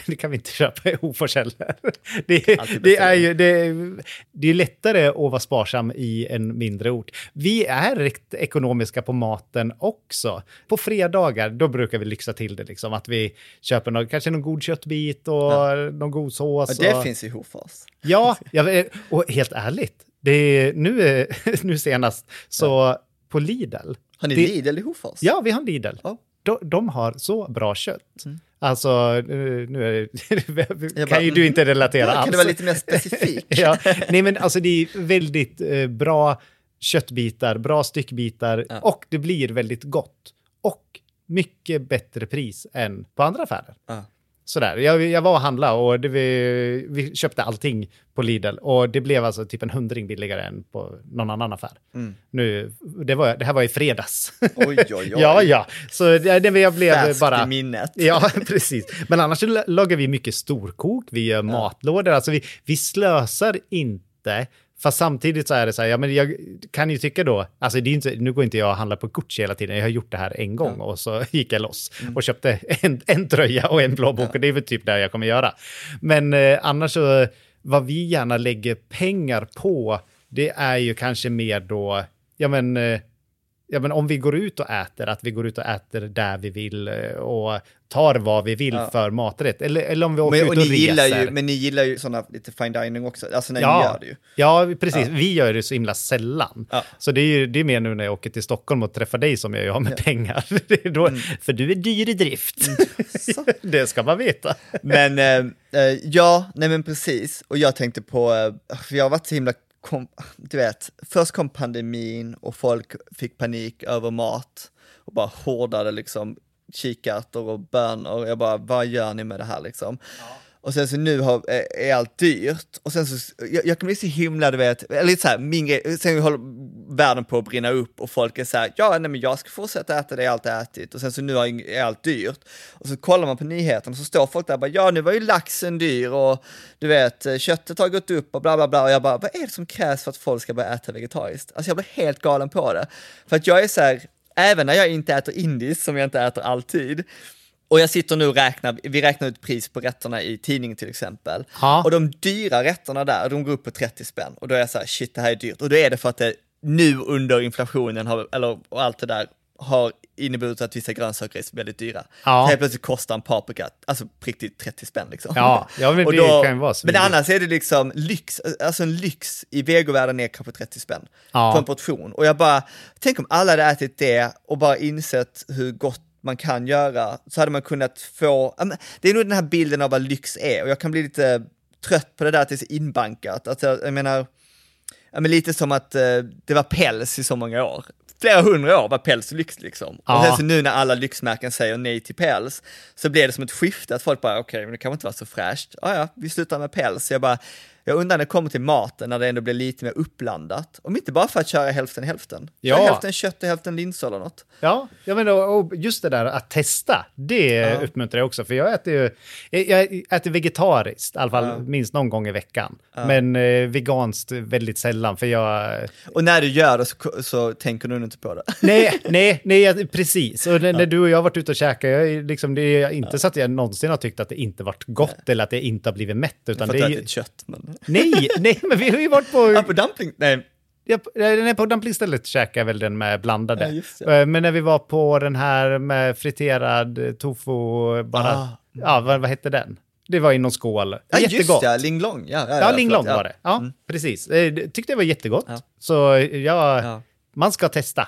Det, kan vi inte köpa i Hofors heller. Det, Alltid det är ju det, det är lättare att vara sparsam i en mindre ort. Vi är rätt ekonomiska på maten också. På fredagar, då brukar vi lyxa till det, liksom, att vi köper någon, kanske någon god köttbit och någon god sås. och det och, finns i Hofors. Ja, jag, och helt ärligt, det är, nu, är, nu senast så på Lidl. Har ni det, Lidl i Hofors? Ja, vi har Lidl. Ja. De, de har så bra kött. Alltså, nu det, kan ju du inte relatera Ja, alls. kan du vara lite mer specifik? ja, nej, men alltså det är väldigt eh, bra köttbitar, bra styckbitar och det blir väldigt gott. Och mycket bättre pris än på andra affärer. Ja. Sådär. Jag, jag var och handlade och det, vi, vi köpte allting på Lidl och det blev alltså typ en hundring billigare än på någon annan affär. Mm. Nu, det, var, det här var i fredags. Oj, oj, oj. ja, ja. Så det, det jag blev Färskt bara... i minnet. Ja, precis. Men annars lagar vi mycket storkok, vi gör matlådor, alltså vi, vi slösar inte. Fast samtidigt så är det så här, ja men jag kan ju tycka då, alltså det är inte, nu går inte jag och handlar på Gucci hela tiden, jag har gjort det här en gång och så gick jag loss och köpte en, en tröja och en plånbok och det är väl typ det jag kommer göra. Men eh, annars så, vad vi gärna lägger pengar på, det är ju kanske mer då, ja men, eh, ja men om vi går ut och äter, att vi går ut och äter där vi vill eh, och tar vad vi vill Ja. för maträtt. Eller, eller om vi åker Men, ut och och ni gillar reser. ju, men ni gillar ju sådana lite fine dining också, alltså när ni Ja, gör det ju. ja, precis. Vi gör det så himla sällan. Ja. Så det är ju det är mer nu när jag åker till Stockholm och träffar dig som jag gör med pengar. Då, Mm. För du är dyr i drift. det ska man veta. Men eh, eh, ja, nej men precis. Och jag tänkte på, eh, för jag har varit så himla, kom, du vet, först kom pandemin och folk fick panik över mat och bara hårdade liksom kikärtor och bönor. Jag bara, vad gör ni med det här liksom? Och sen så nu har, eh, är, allt dyrt och sen så, jag, jag kan bli så himla, du vet, eller lite så här, min grej, sen håller världen på att brinna upp och folk är så här, ja nej men jag ska fortsätta äta det jag alltid ätit och sen så nu är allt dyrt. Och så kollar man på nyheterna så står folk där och bara, ja nu var ju laxen dyr och du vet, köttet har gått upp och bla bla bla och jag bara, vad är det som krävs för att folk ska börja äta vegetariskt? Alltså jag blir helt galen på det. För att jag är så här, även när jag inte äter indiskt, som jag inte äter alltid, och jag sitter nu och räknar, vi räknar ut pris på rätterna i tidningen till exempel. Ja. Och de dyra rätterna där, de går upp på 30 spänn. Och då är jag så här, shit det här är dyrt. Och då är det för att det nu under inflationen, har, eller och allt det där, har inneburit att vissa grönsaker är väldigt dyra. Ja. Så helt plötsligt kostar en paprika, alltså riktigt 30 spänn liksom. Ja, ja, men Och det då- kan ju vara Men svindyrt. annars är det liksom lyx, alltså en lyx i vegovärlden är kanske 30 spänn Ja. på en portion. Och jag bara, tänk om alla hade ätit det och bara insett hur gott man kan göra, så hade man kunnat få, det är nog den här bilden av vad lyx är och jag kan bli lite trött på det där att det är så inbankat. Att jag, jag menar, ja, men lite som att eh, det var päls i så många år. Flera hundra år var päls lyx liksom. Ja. Och sen så nu när alla lyxmärken säger nej till päls, så blir det som ett skifte att folk bara, okej, men det kanske inte var så fräscht. Ja, ja, vi slutar med päls. Jag bara, jag undrar när det kommer till maten, när det ändå blir lite mer uppblandat. Om inte bara för att köra hälften hälften. Ja. Köra hälften kött och hälften linser eller något. Ja, jag menar, just det där att testa, det uppmuntrar jag också. För jag äter ju, jag- äter vegetariskt, i alla fall minst någon gång i veckan. Men eh, veganskt väldigt sällan, för jag... Och när du gör det så, så tänker du inte på det. Nej, nej, nej, precis. Och när, när du och jag har varit ute och käkat, jag, liksom, det är inte så att jag någonsin har tyckt att det inte varit gott eller att jag inte har blivit mätt. Utan det är ju, kött. Men... nej, nej, men vi har ju varit på... Ja, på dumpling, nej. Ja, nej, på dumplingstället käkade jag väl den med blandade. Ja, just det. Eh, Men när vi var på den här med friterad tofu, bara... Ah. Ja, vad, vad hette den? Det var i någon skål. Ja, just Jättegott. det, ling long. Ja, ja, Ja, ling long förlåt, var det. Ja, precis. Eh, det Tyckte jag var jättegott. Ja. Så ja, Ja. man ska testa.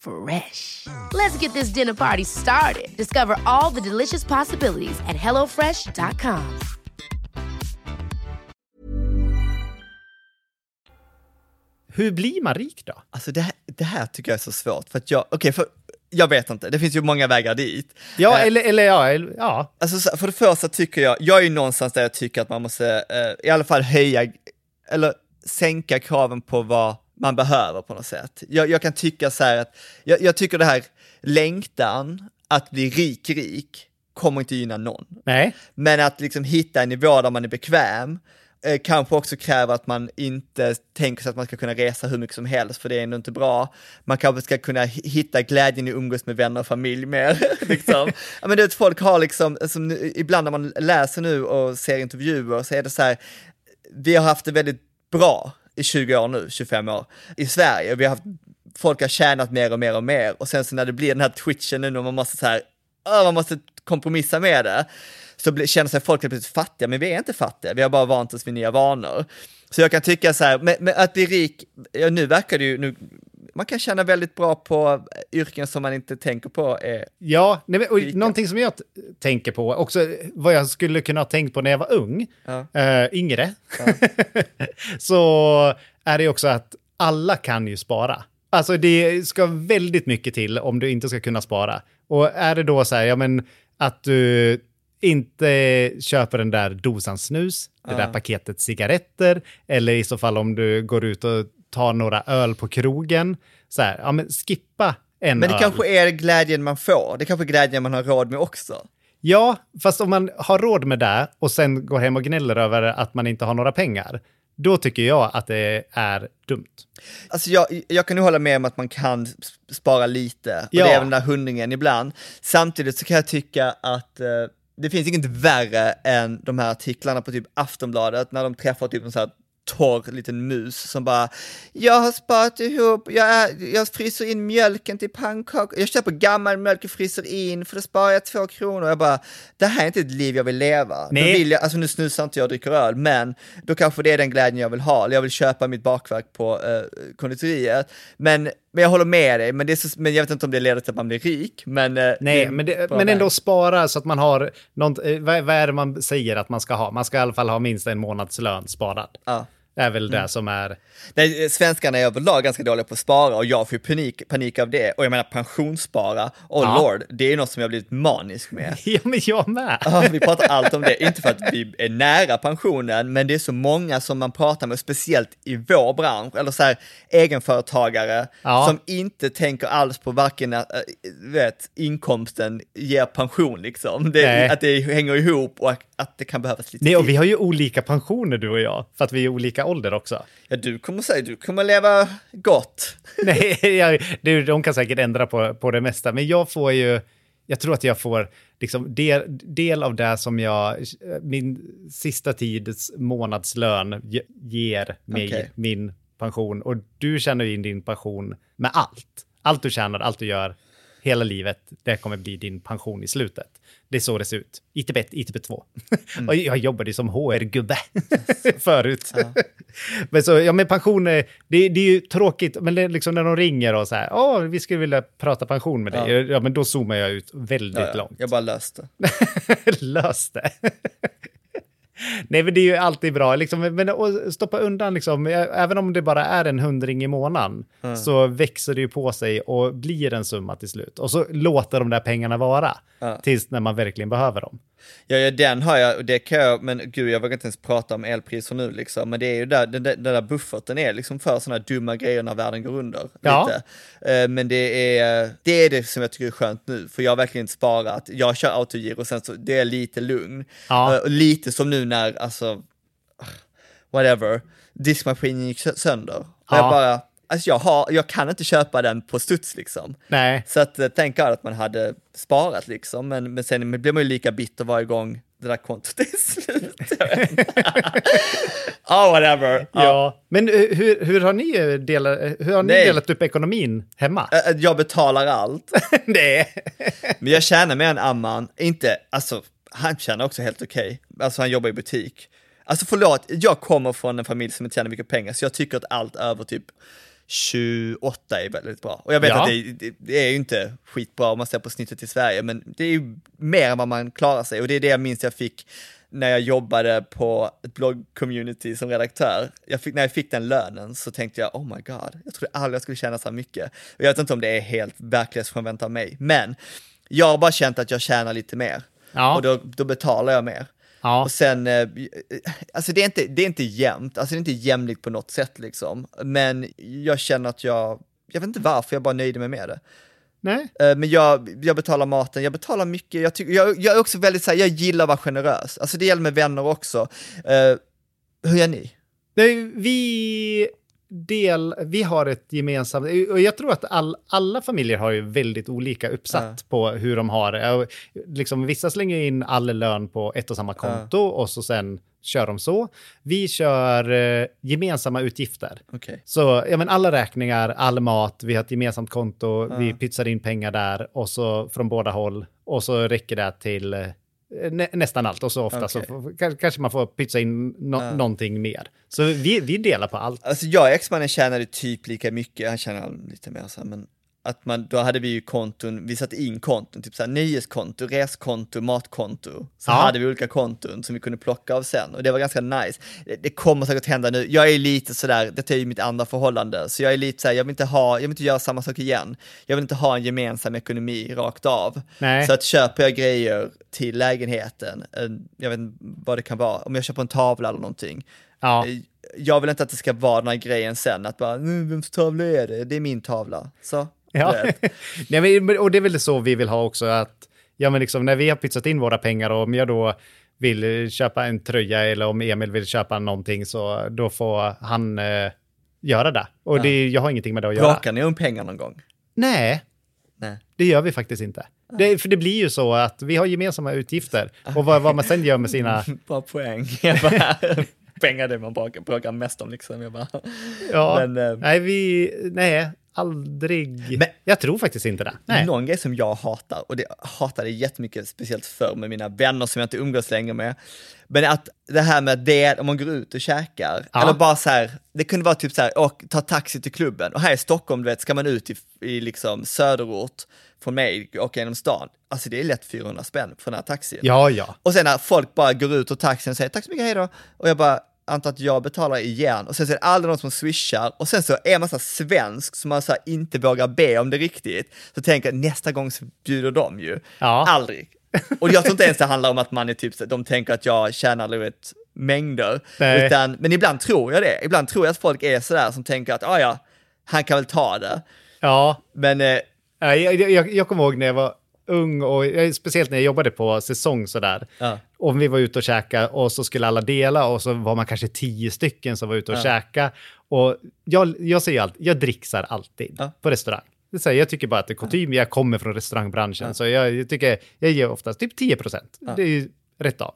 Fresh. Let's get this dinner party started. Discover all the delicious possibilities at hellofresh.com. Hur blir man rik då? Alltså det här, det här tycker jag är så svårt, för att jag, okej, för jag vet inte, det finns ju många vägar dit. Ja, Eh, eller, eller ja, eller, ja. Alltså så- för det första tycker jag, jag är ju någonstans där jag tycker att man måste eh, i alla fall höja, eller sänka kraven på vad man behöver på något sätt. Jag, jag kan tycka så här att, jag, jag tycker det här längtan att bli rik, rik, kommer inte gynna någon. Nej. Men att liksom hitta en nivå där man är bekväm, eh, kanske också kräver att man inte tänker sig att man ska kunna resa hur mycket som helst, för det är ändå inte bra. Man kanske ska kunna hi- hitta glädjen i att umgås med vänner och familj mer. liksom. ja, men du vet, folk har liksom, som, ibland när man läser nu och ser intervjuer så är det så här, vi har haft det väldigt bra i 20 år nu, 25 år, i Sverige. Vi har haft, folk har tjänat mer och mer och mer och sen så när det blir den här twitchen nu när man måste så här, "Åh, man måste kompromissa med det, så blir- känner sig folk helt plötsligt fattiga, men vi är inte fattiga, vi har bara vant oss vid nya vanor. Så jag kan tycka så här, med, med att bli rik, ja, nu verkar det ju, nu, man kan tjäna väldigt bra på yrken som man inte tänker på är, Ja, nej, och Rika. någonting som jag tänker på, också vad jag skulle kunna ha tänkt på när jag var ung, Ja. eh, yngre, så är det också att alla kan ju spara. Alltså det ska väldigt mycket till om du inte ska kunna spara. Och är det då så här, ja men att du inte köper den där dosan snus, det där paketet cigaretter, eller i så fall om du går ut och tar några öl på krogen, så här, ja men skippa en men det öl. kanske är glädjen man får, det kanske är glädjen man har råd med också. Ja, fast om man har råd med det och sen går hem och gnäller över att man inte har några pengar, då tycker jag att det är dumt. Alltså jag, jag kan ju hålla med om att man kan spara lite, och Ja. det är även den där hundringen ibland. Samtidigt så kan jag tycka att eh, det finns inget värre än de här artiklarna på typ Aftonbladet när de träffar typ en sån här torr liten mus som bara Jag har sparat ihop, jag, jag fryser in mjölken till pannkakor, jag köper gammal mjölk och fryser in för då sparar jag två kronor. Jag bara, det här är inte ett liv jag vill leva. Då Nej. vill jag, alltså nu snusar inte jag och dricker öl, men då kanske det är den glädjen jag vill ha. Jag vill köpa mitt bakverk på eh, konditoriet. Men, men jag håller med dig, men, det så, men jag vet inte om det leder till att man blir rik. Men, eh, Nej, är men, det, men ändå spara så att man har något, eh, vad, vad är det man säger att man ska ha? Man ska i alla fall ha minst en månadslön sparad. Ja. Är väl det som är... Nej, svenskarna är överlag ganska dåliga på att spara och jag får panik, panik av det. Och jag menar pensionsspara, oh Ja. lord, det är något som jag blivit manisk med. Ja, men jag med. Ja, vi pratar allt om det, inte för att vi är nära pensionen, men det är så många som man pratar med, speciellt i vår bransch, eller så här egenföretagare, Ja. som inte tänker alls på varken äh, vet, inkomsten ger pension liksom, det, att det hänger ihop och att det kan behövas lite Nej, och vi har ju olika pensioner du och jag, för att vi är olika ålder också. Ja, du kommer säga, du kommer leva gott. Nej, jag, det, de kan säkert ändra på, på det mesta, men jag får ju, jag tror att jag får liksom del, del av det som jag, min sista tids månadslön ge- ger mig Okej. min pension. Och du tjänar ju in din pension med allt. Allt du tjänar, allt du gör, hela livet, det kommer bli din pension i slutet. Det är så det ser ut. ITB 1, ITB 2. Och jag jobbade som HR-gubbe förut. men så, ja men pension, är- det, det är ju tråkigt, men det liksom när de ringer och så här, åh, vi skulle vilja prata pension med dig. Ja, men då zoomar jag ut väldigt Ja, ja, långt. jag bara löste. Lös det. Nej, men det är ju alltid bra, liksom, men stoppa undan, liksom, även om det bara är en hundring i månaden, så växer det ju på sig och blir en summa till slut. Och så låter de där pengarna vara, Ja. tills när man verkligen behöver dem. Ja, ja, den har jag, och det kan jag, men gud jag vågar inte ens prata om elpriser nu liksom, men det är ju där, den, den där bufferten är liksom för sådana dumma grejer när världen går under. Ja. Lite. Eh, Men det är, det är det som jag tycker är skönt nu, för jag har verkligen inte sparat. Jag kör autogiro och sen så, det är lite lugn. Ja. Eh, Och lite som nu när, alltså, whatever, diskmaskinen gick sö- sönder. Ja. jag bara, alltså jag har, jag kan inte köpa den på studs liksom. Nej, Så att eh, tänk att man hade sparat liksom, men, men sen blir man ju lika bitter varje gång det där kontot är slut. oh, whatever. Ja. ja. Men eh, hur, hur har ni, eh, delat, hur har ni Nej. delat upp ekonomin hemma? Jag betalar allt, Nej. men jag tjänar mer än Amman. Inte, alltså, han tjänar också helt okej. Alltså han jobbar i butik. Alltså förlåt, jag kommer från en familj som inte tjänar mycket pengar, så jag tycker att allt över typ 28 är väldigt bra. Och jag vet Ja. att det, det, det är ju inte skitbra om man ser på snittet i Sverige, men det är ju mer än vad man klarar sig. Och det är det jag minns jag fick när jag jobbade på ett blogg-community som redaktör. Jag fick, när jag fick den lönen så tänkte jag, oh my god, jag trodde aldrig jag skulle tjäna så här mycket. Och jag vet inte om det är helt verklighetsfrånvänt av mig, men jag har bara känt att jag tjänar lite mer. Ja. Och då, då betalar jag mer. Ja. Och sen, eh, alltså det är, inte, det är inte jämnt, alltså det är inte jämlikt på något sätt liksom. Men jag känner att jag, jag vet inte varför, jag bara nöjde mig med det. Nej. Eh, Men jag, jag betalar maten, jag betalar mycket, jag, tycker, jag, jag är också väldigt så här, jag gillar att vara generös. Alltså det gäller med vänner också. Eh, hur gör ni? Nej, vi, del, vi har ett gemensamt, och jag tror att all, alla familjer har ju väldigt olika uppsatt på hur de har det. Liksom, vissa slänger in all lön på ett och samma konto och så sen kör de så. Vi kör eh, gemensamma utgifter. Okej. Så ja, men alla räkningar, all mat, vi har ett gemensamt konto, vi pytsar in pengar där och så från båda håll och så räcker det till eh, nä, nästan allt och så ofta så får- ka- kanske man får pytsa in no, någonting mer. Så vi, vi delar på allt. Alltså jag och exmannen tjänade typ lika mycket, han tjänade lite mer så här, men att man, då hade vi ju konton, vi satte in konton, typ såhär nöjeskonto, reskonto, matkonto. Så Ja. hade vi olika konton som vi kunde plocka av sen och det var ganska nice. Det, det kommer säkert hända nu, jag är lite sådär, detta är ju mitt andra förhållande, så jag är lite såhär, jag vill inte ha, jag vill inte göra samma sak igen. Jag vill inte ha en gemensam ekonomi rakt av. Nej. Så att köper jag grejer till lägenheten, en, jag vet inte vad det kan vara, om jag köper en tavla eller någonting, Ja. Eh, jag vill inte att det ska vara den här grejen sen, att bara, "Mm, vems tavla är det? Det är min tavla. Så, Ja. Nej, men, och det är väl så vi vill ha också, att ja, men liksom, när vi har pytsat in våra pengar och om jag då vill köpa en tröja eller om Emil vill köpa någonting så då får han eh, göra det. Och det, jag har ingenting med det att göra. Bråkar ni om pengar någon gång? Nej, Nej. det gör vi faktiskt inte. Det, för det blir ju så att vi har gemensamma utgifter och vad, vad man sen gör med sina... Bra poäng. Pengar är det man bråkar, bråkar mest om liksom. Jag bara, Ja, Men, eh, nej, vi... Nej, aldrig. Men- jag tror faktiskt inte det. Nej. Någon grej som jag hatar, och det hatade jag jättemycket, speciellt förr med mina vänner som jag inte umgås längre med. Men att det här med det, om man går ut och käkar, Ja. eller bara så här, det kunde vara typ så här, och ta taxi till klubben. Och här i Stockholm, du vet, ska man ut i, i liksom söderort från mig, åka genom stan, alltså det är lätt 400 spänn för den här taxin. Ja, ja. Och sen när folk bara går ut ur taxin och säger tack så mycket, hej då. Och jag bara antar att jag betalar igen. Och sen så är det aldrig någon som swishar. Och sen så är man så här svensk som man så här inte vågar be om det riktigt. Så tänker nästa gång så bjuder de ju. Ja. Aldrig. Och jag tror inte ens det handlar om att man är typ, så- de tänker att jag tjänar du vet, mängder. Nej. Utan, men ibland tror jag det. Ibland tror jag att folk är sådär som tänker att, ah, ja, han kan väl ta det. Ja, Men eh, Ja, Jag, jag, jag kommer ihåg när jag var ung och eh, speciellt när jag jobbade på säsong sådär. Ja. Om vi var ute och käka och så skulle alla dela och så var man kanske tio stycken som var ute och Ja. käka. Och jag, jag säger allt, jag dricksar alltid Ja. på restaurang. Det säger, jag tycker bara att det är kutym, jag kommer från restaurangbranschen, så jag, jag tycker, jag ger oftast typ 10 procent. Det är ju rätt av.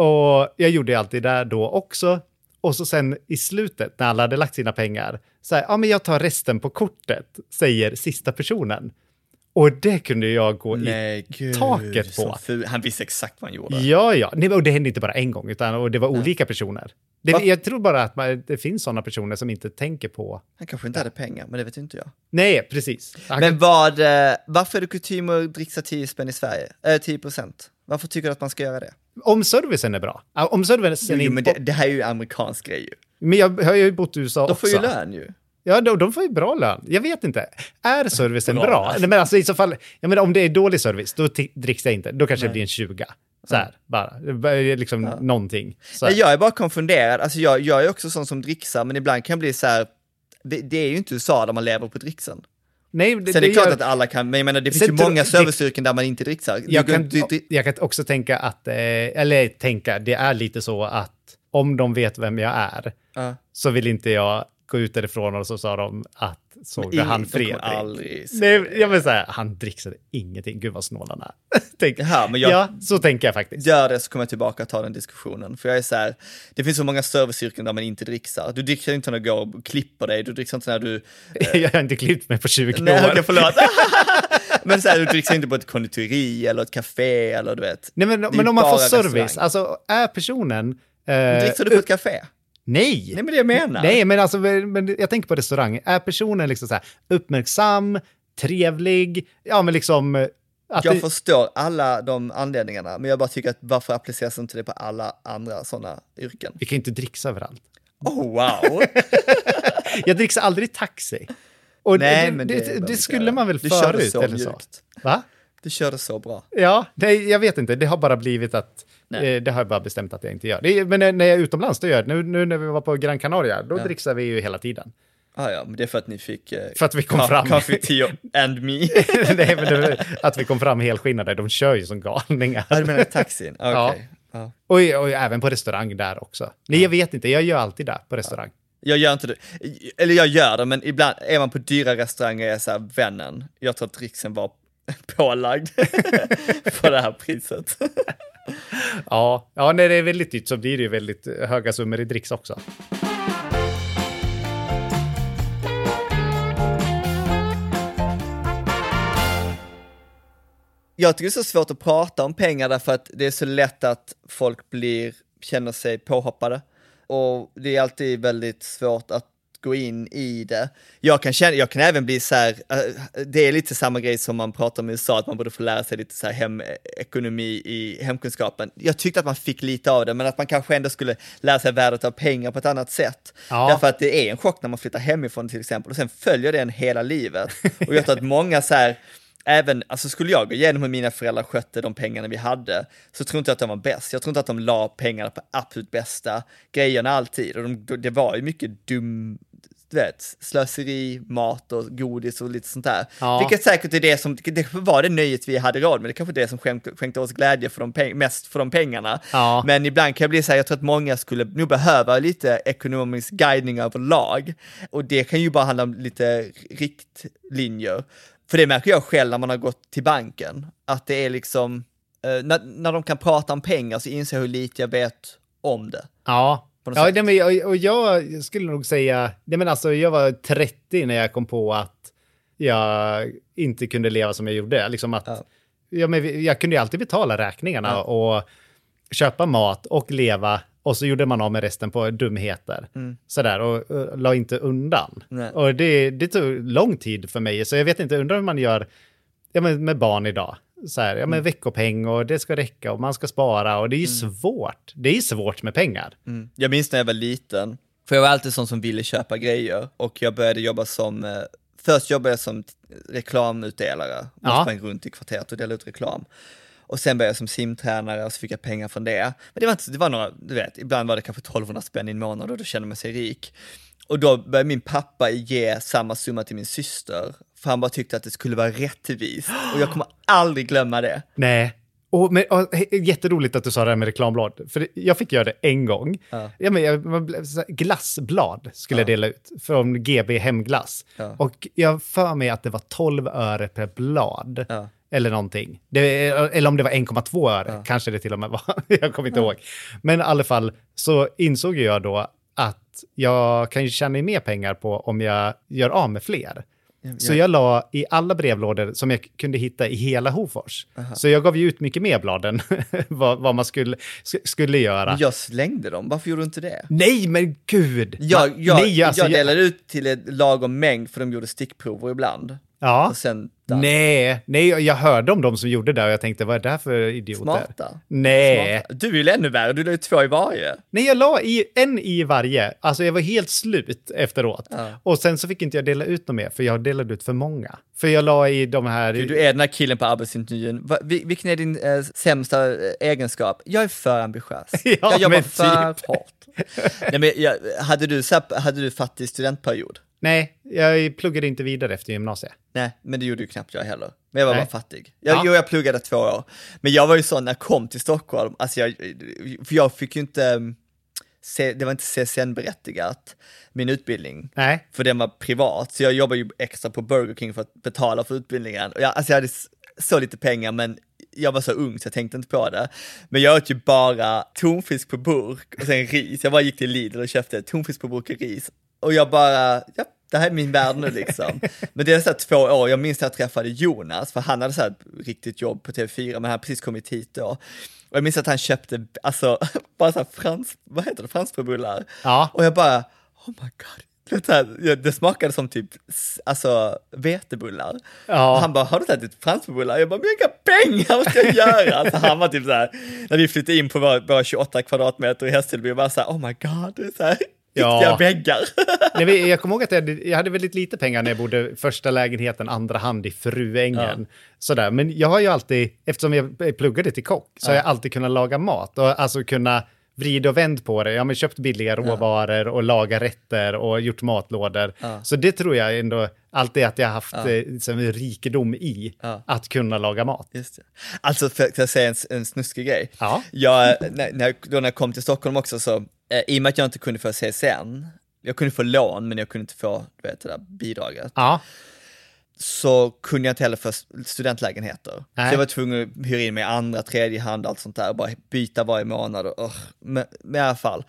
Och jag gjorde alltid det då också. Och så sen i slutet, när alla hade lagt sina pengar, så här, ja men jag tar resten på kortet, säger sista personen. Och det kunde jag gå nej, i gud. taket på. Han visste exakt vad han gjorde. Ja, ja. Nej, och det hände inte bara en gång, utan och det var olika personer. Det, jag tror bara att man, det finns sådana personer som inte tänker på... Han kanske inte hade pengar, men det vet inte jag. Nej, precis. Han Men kan- vad, eh, varför är det kutym att dricksa 10 spänn i Sverige? Eh, 10 procent. Varför tycker du att man ska göra det? Om servicen är bra. Ja, Om servicen Jo, är men inte... det, det här är ju amerikansk grej ju. Men jag har ju bott i USA De får också. ju lön ju. Ja, de, de får ju bra lön. Jag vet inte. Är servicen Bra bra? Nej, men alltså i så fall, jag menar, om det är dålig service, då dricks jag inte. Då kanske det blir en 20. Så här, bara. Det blir Liksom någonting. Så här. Jag är bara konfunderad, alltså jag, jag är också sån som dricksar, men ibland kan det bli så här, det, det är ju inte USA där man lever på dricksen. Nej, det, Sen är det klart gör- att alla kan, men jag menar det finns Sen ju många det- serviceyrken där man inte dricksar. Jag kan, du- jag kan också tänka att, eh, eller tänka, det är lite så att om de vet vem jag är, Ja. så vill inte jag gå ut därifrån och så sa de att såg du han aldrig Nej, jag vill säga, han dricksade ingenting, gud vad snål han är. Tänk, Jaha, men jag- Ja, så tänker jag faktiskt. Gör det så kommer jag tillbaka och ta den diskussionen. För jag är så här, det finns så många serviceyrken där man inte dricksar. Du dricksar inte när du går och klipper dig, du dricksar inte när du... Jag har inte klippt mig på 20 Nej, år. okej, förlåt. Men så här, du dricksar inte på ett konditori eller ett café eller du vet. Nej, men, men om man får service, restaurang. alltså är personen... Eh, dricksar du på ett café? Nej! Nej men det jag menar. Nej, men alltså, men jag tänker på restaurang. Är personen liksom så här uppmärksam, trevlig, ja men liksom... eh, Att jag det, förstår alla de anledningarna, men jag bara tycker att varför appliceras inte det på alla andra sådana yrken? vi kan ju inte dricksa överallt. Oh wow! Jag dricksar aldrig taxi. Och Nej, det, men det, det det, det skulle man väl Du körde förut så eller så? mjukt. Va? Du körde så bra. Ja, nej, jag vet inte. Det har bara blivit att... Nej. Eh, det har jag bara bestämt att jag inte gör. Är, men när- jag är utomlands, då gör jag det. Nu, nu när vi var på Gran Canaria, då dricksar vi ju hela tiden. Ah, ja, men det är för att ni fick... Eh, För att vi kom fram. Coffee, tea and me. nej, men det, att vi kom fram helskinnade. De kör ju som galningar. Ja, du menar taxin? Okej. Ja. Ja. Och, och även på restaurang där också. Nej, jag vet inte. Jag gör alltid det på restaurang. Jag gör inte det. Eller jag gör det, men ibland är man på dyra restauranger är jag så här, vännen, jag tror att dricksen var pålagd på det här priset. Ja, ja när det är väldigt dyrt så blir det ju väldigt höga summor i dricks också. Jag tycker det är så svårt att prata om pengar därför att det är så lätt att folk blir, känner sig påhoppade. Och det är alltid väldigt svårt att gå in i det. Jag kan, känna, jag kan även bli så här, eh, det är lite samma grej som man pratar om i USA, att man borde få lära sig lite så här hemekonomi i hemkunskapen. Jag tyckte att man fick lite av det, men att man kanske ändå skulle lära sig värdet av pengar på ett annat sätt. Ja. Därför att det är en chock när man flyttar hemifrån till exempel, och sen följer det en hela livet. Och jag tror att många så här, även, alltså skulle jag gå igenom hur mina föräldrar skötte de pengarna vi hade, så tror inte jag att de var bäst. Jag tror inte att de la pengarna på absolut bästa grejerna alltid. Och de, det var ju mycket dum, du vet, slöseri, mat och godis och lite sånt där. Ja. Vilket säkert är det som, det var det nöjet vi hade råd med, det kanske är det som skänkte, skänkte oss glädje för de mest för de pengarna. Ja. Men ibland kan jag bli så här, jag tror att många skulle nog behöva lite ekonomisk guidning överlag. Och det kan ju bara handla om lite riktlinjer. För det märker jag själv när man har gått till banken, att det är liksom, eh, när, när de kan prata om pengar så inser jag hur lite jag vet om det. Ja. Ja, nej, men och jag skulle nog säga, nej, men alltså, jag var 30 när jag kom på att jag inte kunde leva som jag gjorde. Liksom att, Ja. ja. men jag kunde ju alltid betala räkningarna Ja. och köpa mat och leva och så gjorde man av med resten på dumheter. Sådär, och, och la inte undan. Nej. Och det, det tog lång tid för mig, så jag vet inte, undrar hur man gör ja, men med barn idag. Så här, ja, men veckopeng och det ska räcka och man ska spara och det är ju svårt. Det är ju svårt med pengar. Mm. Jag minns när jag var liten, för jag var alltid sån som ville köpa grejer och jag började jobba som, eh, först jobbade jag som reklamutdelare, man Ja. sprang runt i kvarteret och delade ut reklam. Och sen började jag som simtränare och så fick jag pengar från det. Men det var inte, det var några, du vet, ibland var det kanske 1200 spänn i en månad och då kände man sig rik. Och då började min pappa ge samma summa till min syster, för han bara tyckte att det skulle vara rättvist. Och jag kommer aldrig glömma det. Nej. Och, men, och, jätteroligt att du sa det här med reklamblad. För jag fick göra det en gång. Ja. Ja, men jag, glassblad skulle jag dela ut från GB Hemglass. Ja. Och jag för mig att det var 12 öre per blad. Ja. Eller någonting. Det, eller om det var 1,2 öre, kanske det till och med var. jag kommer inte ihåg. Men i alla fall så insåg jag då att jag kan ju tjäna mer pengar på om jag gör av med fler. Så jag la i alla brevlådor som jag kunde hitta i hela Hofors. Så jag gav ju ut mycket mer blad än vad, vad man skulle, sk- skulle göra. Men jag slängde dem, varför gjorde du inte det? Nej, men gud! Jag, Man- jag, nej, alltså, jag delade ut till ett lagom mängd för de gjorde stickprover ibland. Ja. Och sen, Nej, nej, jag hörde om de som gjorde det och jag tänkte, vad är det här för idioter? Smarta. Nej. Smarta. Du är ju ännu värre, du la ju två i varje. Nej, jag la i, en i varje. Alltså jag var helt slut efteråt. Ja. Och sen så fick inte jag dela ut dem mer, för jag delade ut för många. För jag la i de här... Du, du är den här killen på arbetsintervjun. Vilken är din eh, sämsta eh, egenskap? Jag är för ambitiös. Ja, jag jobbar för typ. hårt. Nej, men, jag, hade, du, hade du fattig studentperiod? Nej, jag pluggade inte vidare efter gymnasiet. Nej, men det gjorde ju knappt jag heller. Men jag var Nej. bara fattig. Jag, Ja. Jo, jag pluggade två år. Men jag var ju sån när jag kom till Stockholm, alltså jag, för jag fick ju inte, se, det var inte CSN-berättigat, min utbildning. Nej. För den var privat, så jag jobbade ju extra på Burger King för att betala för utbildningen. Och jag, alltså jag hade så lite pengar, men jag var så ung så jag tänkte inte på det. Men jag åt ju bara tonfisk på burk och sen ris. Jag bara gick till Lidl och köpte tonfisk på burk och ris. Och jag bara, ja, det här är min värld nu liksom. Men det är så här två år, jag minns när jag träffade Jonas, för han hade så här riktigt jobb på TV4, men han hade precis kommit hit då. Och jag minns att han köpte, alltså, bara så här frans, vad heter det, franskbrödbullar. Ja. Och jag bara, oh my god. Det, det smakade som typ, alltså vetebullar. Ja. Och han bara, har du tagit franskbrödbullar? Jag bara, men vilka pengar vad ska jag göra? Alltså, han var typ så här, när vi flyttade in på våra, våra 28 kvadratmeter i Hässelby, jag bara så här, oh my god, det är så här, Ja. väggar. Nej, jag kommer ihåg att jag, hade- jag hade väldigt lite pengar när jag bodde första lägenheten, andra hand i Fruängen. Sådär. Men jag har ju alltid, eftersom jag pluggade till kock, så har jag alltid kunnat laga mat. Och alltså kunna vrida och vänd på det. Jag har men köpt billiga råvaror och laga rätter och gjort matlådor. Så det tror jag ändå alltid att jag har haft eh, som en rikedom i, att kunna laga mat. Just det. Alltså, för att säga en, en snuskig grej. Ja. Jag, när, när, då när jag kom till Stockholm också så, eh, i och med att jag inte kunde få CSN, jag kunde få lån men jag kunde inte få du vet, det där bidraget, Ja, så kunde jag inte heller få studentlägenheter. Nej. Så jag var tvungen att hyra in mig i andra, tredje hand, allt sånt där, och bara byta varje månad. Och, uh, men, men i alla fall.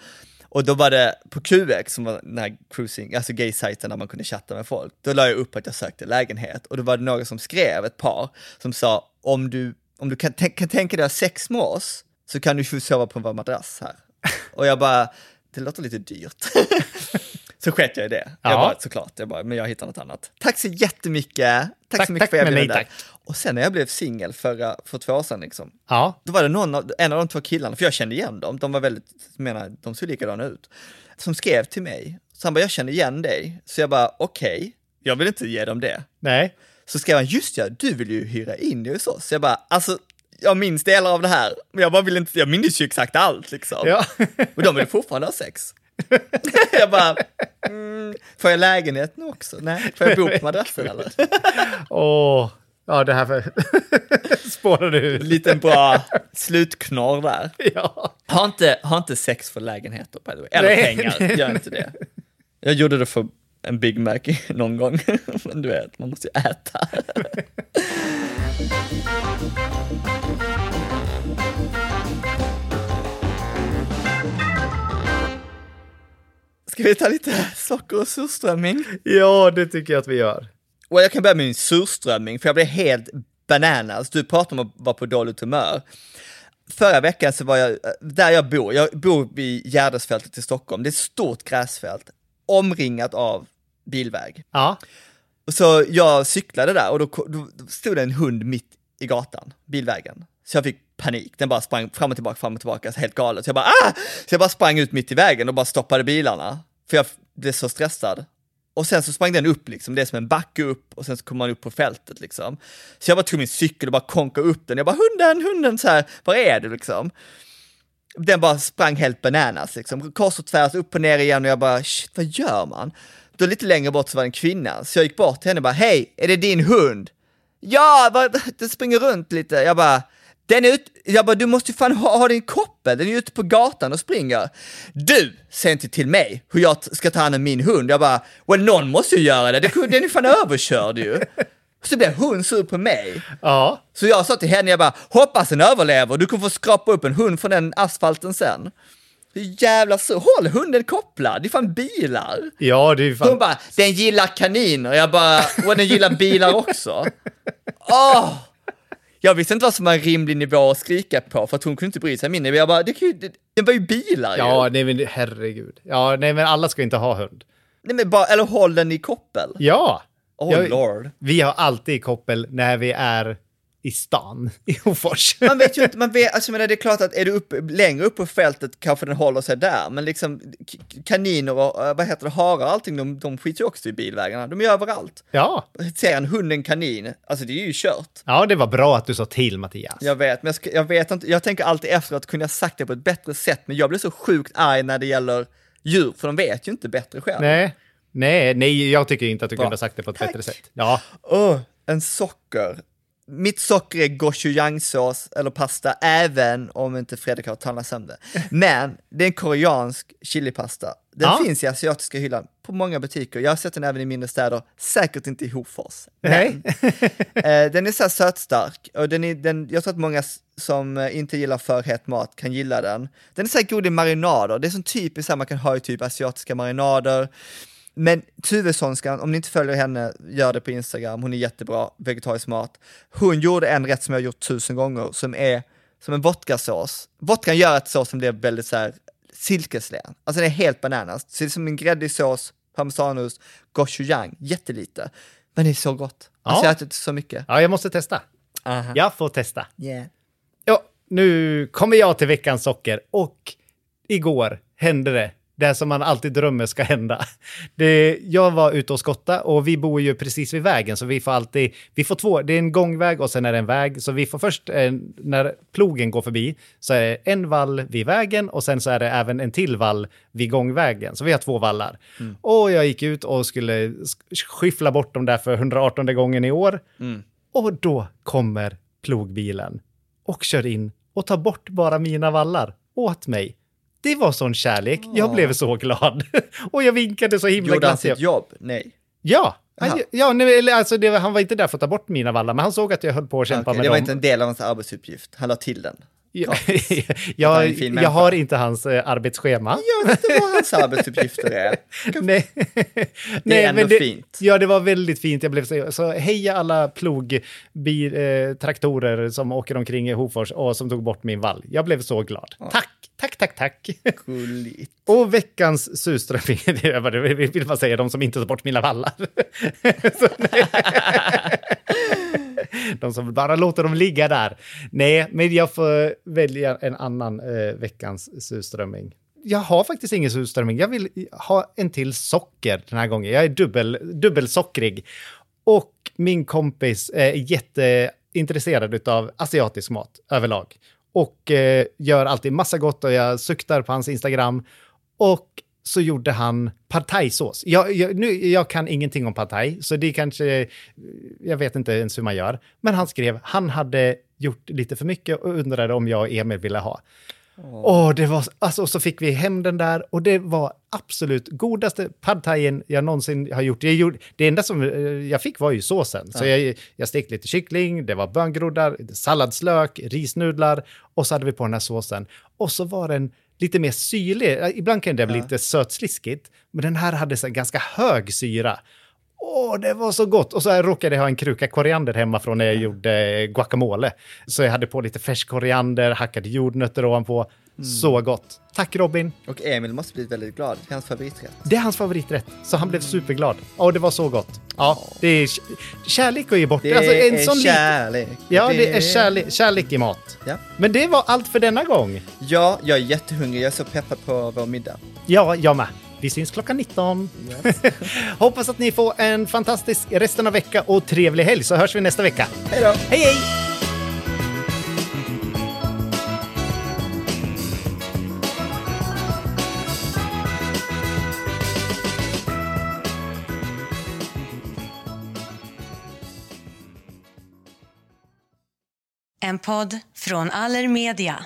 Och då var det på QX, som var den här cruising, alltså gay-sajten där man kunde chatta med folk, då la jag upp att jag sökte lägenhet. Och då var det några som skrev, ett par, som sa om du, om du kan, kan tänka dig att ha sex med oss, så kan du sova på vår madrass här. Och jag bara, det låter lite dyrt. Så sket jag i det. Jag Ja. bara, såklart, jag bara, men jag hittar något annat. Tack så jättemycket. Tack, Tack, så mycket tack, för men erbjudandet. Och sen när jag blev singel förra, för två år sedan liksom, ja, då var det någon av, en av de två killarna, för jag kände igen dem, de var väldigt, jag menar, de såg likadana ut, som skrev till mig. Så han bara, jag känner igen dig. Så jag bara, okej, jag vill inte ge dem det. nej. Så skrev han, just ja, du vill ju hyra in dig hos oss. Så jag bara, alltså, jag minns delar av det här, men jag bara vill inte, jag minns ju exakt allt liksom. Ja. Och de vill fortfarande ha sex. jag bara, mm, får jag lägenhet nu också? Nej, får jag bo på madrassen eller? Åh, ja det här spårade ur. Liten bra slutknorr där. Ja. Ha inte, ha inte sex för lägenheter by the way. Eller Nej. pengar, gör inte det. Jag gjorde det för en Big Mac någon gång. Men du vet, man måste ju äta. Ska vi ta lite socker och surströmming? ja, det tycker jag att vi gör. Och jag kan börja med min surströmming, för jag blev helt bananas. Du pratade om att vara på dåligt humör. Förra veckan så var jag, där jag bor, jag bor vid Gärdesfältet i Stockholm, det är ett stort gräsfält, omringat av bilväg. Ja, Så jag cyklade där och då, då stod det en hund mitt i gatan, bilvägen. Så jag fick panik, den bara sprang fram och tillbaka, fram och tillbaka, så helt galet. Så jag bara ah! Så jag bara sprang ut mitt i vägen och bara stoppade bilarna. För jag blev så stressad. Och sen så sprang den upp liksom, det är som en backe upp och sen så kommer man upp på fältet liksom. Så jag bara tog min cykel och bara konkade upp den. Jag bara hunden, hunden så här, var är du liksom? Den bara sprang helt bananas liksom, kors och tvärs, upp och ner igen och jag bara shit, vad gör man? Då lite längre bort så var det en kvinna, så jag gick bort till henne och bara hej, är det din hund? Ja, den springer runt lite. Jag bara, den är ut, jag bara, du måste ju fan ha, ha din koppel, den är ju ute på gatan och springer. Du, säger inte till mig hur jag ska ta hand om min hund. Jag bara, well någon måste ju göra det, Den- är fan överkörd ju. Så blev hon sur på mig. ja. Så jag sa till henne, jag bara, hoppas den överlever, du kommer få skrapa upp en hund från den asfalten sen. Jävla så, håll hunden kopplad, det är fan bilar. Ja, det är ju Hon fan... bara, den gillar kaniner, jag bara, och den gillar bilar också. Åh! Jag visste inte vad som var en rimlig nivå att skrika på, för att hon kunde inte bry sig mindre. Jag bara, det, kan ju- det, det var ju bilar Ja, ju. nej men herregud. Ja, nej men alla ska inte ha hund. Nej, men bara, eller håll den i koppel. Ja! Oh Jag- lord. Vi har alltid koppel när vi är i stan i Hofors. Man vet ju inte, man vet, alltså jag menar, det är klart att är du upp, längre upp på fältet kanske den håller sig där, men liksom kaniner och eh, vad heter det, harar och allting, de, de skiter ju också i bilvägarna, de är överallt. Ja. Ser en hund en kanin, alltså det är ju kört. Ja, det var bra att du sa till Mattias. Jag vet, men jag, jag vet inte, jag tänker alltid efter att kunna ha sagt det på ett bättre sätt, men jag blir så sjukt arg när det gäller djur, för de vet ju inte bättre själv. Nej. Nej, nej, jag tycker inte att du Bra. kunde ha sagt det på ett Tack. bättre sätt. Ja, Åh, en socker. Mitt socker är gochujangsås eller pasta, även om inte Fredrik har talat om det. Men det är en koreansk chilipasta. Den Ja. finns i asiatiska hyllan på många butiker. Jag har sett den även i mindre städer, säkert inte i Hofors. Men, eh, den är så här sötstark och den är, den, jag tror att många som eh, inte gillar för het mat kan gilla den. Den är så här god i marinader, det är som typiskt man kan ha i typ asiatiska marinader. Men Tuvessonskan, om ni inte följer henne, gör det på Instagram, hon är jättebra, vegetarisk mat. Hon gjorde en rätt som jag har gjort tusen gånger, som är som en vodkasås. Vodkan gör att såsen blir väldigt så här silkeslen. Alltså det är helt bananas. Så det är som en gräddig sås, parmesanost, gochujang, jättelite. Men det är så gott. Alltså Ja. jag har ätit så mycket. Ja, jag måste testa. Aha. Jag får testa. Yeah. Ja, nu kommer jag till veckans socker och igår hände det. Det som man alltid drömmer ska hända. Det, jag var ute och skotta och vi bor ju precis vid vägen så vi får alltid, vi får två, det är en gångväg och sen är det en väg. Så vi får först, eh, när plogen går förbi, så är det en vall vid vägen och sen så är det även en till vall vid gångvägen. Så vi har två vallar. Och jag gick ut och skulle sk- skyffla bort dem där för 118 gången i år. Och då kommer plogbilen och kör in och tar bort bara mina vallar åt mig. Det var sån kärlek. Jag blev så glad. och jag vinkade så himla Gjorde han glatt. sitt jobb? Nej. Ja, han, ja nej, eller alltså det, han var inte där för att ta bort mina vallar, men han såg att jag höll på att kämpa Okej, med det var dem. inte en del av hans arbetsuppgift. Han la till den. Är jag, jag har inte hans eh, arbetschema. Jag vet inte vad hans arbetsuppgifter är. Nej. Det är ändå men det, fint. Ja, det var väldigt fint. Jag blev så, så heja alla plogtraktorer eh, traktorer som åker omkring i Hofors och som tog bort min vall. Jag blev så glad. Tack, tack, tack, tack. Gulligt. Och veckans surströmming, det vill man säga, de som inte tar bort mina vallar. De som bara låter dem ligga där. Nej, men jag får välja en annan eh, veckans surströmming. Jag har faktiskt ingen surströmming. Jag vill ha en till socker den här gången. Jag är dubbel, dubbelsockrig. Och min kompis är jätteintresserad av asiatisk mat överlag. Och eh, gör alltid massa gott och jag suktar på hans Instagram. Och så gjorde han pad thai-sås. Jag, jag, nu, jag kan ingenting om pad thai, så det kanske... Eh, jag vet inte ens hur man gör. Men han skrev, han hade gjort lite för mycket och undrade om jag och Emil ville ha. Åh, det var, alltså, så fick vi hem den där och det var absolut godaste pad thaien jag någonsin har gjort. Jag gjorde. Det enda som eh, jag fick var ju såsen. Så jag, jag stekte lite kyckling, det var böngroddar, salladslök, risnudlar och så hade vi på den här såsen. Och så var den lite mer syrlig. Eh, Ibland kan det bli lite sötsliskigt, men den här hade så ganska hög syra. Åh, det var så gott! Och så råkade jag ha en kruka koriander hemma från när jag gjorde guacamole. Så jag hade på lite färsk koriander, hackade jordnötter ovanpå. Så gott! Tack Robin! Och Emil måste bli väldigt glad. Det är hans favoriträtt. Det är hans favoriträtt, så han blev superglad. Ja, det var så gott. Ja, det är kärlek att ge bort. Det Alltså, en är sån kärlek. Ja, det är kärlek, kärlek i mat. Ja. Men det var allt för denna gång. ja, jag är jättehungrig. Jag är så peppad på vår middag. Ja, jag med. Vi syns klockan 19. Hoppas att ni får en fantastisk resten av vecka och trevlig helg så hörs vi nästa vecka. Hej då! Hej hej! En podd från Allermedia.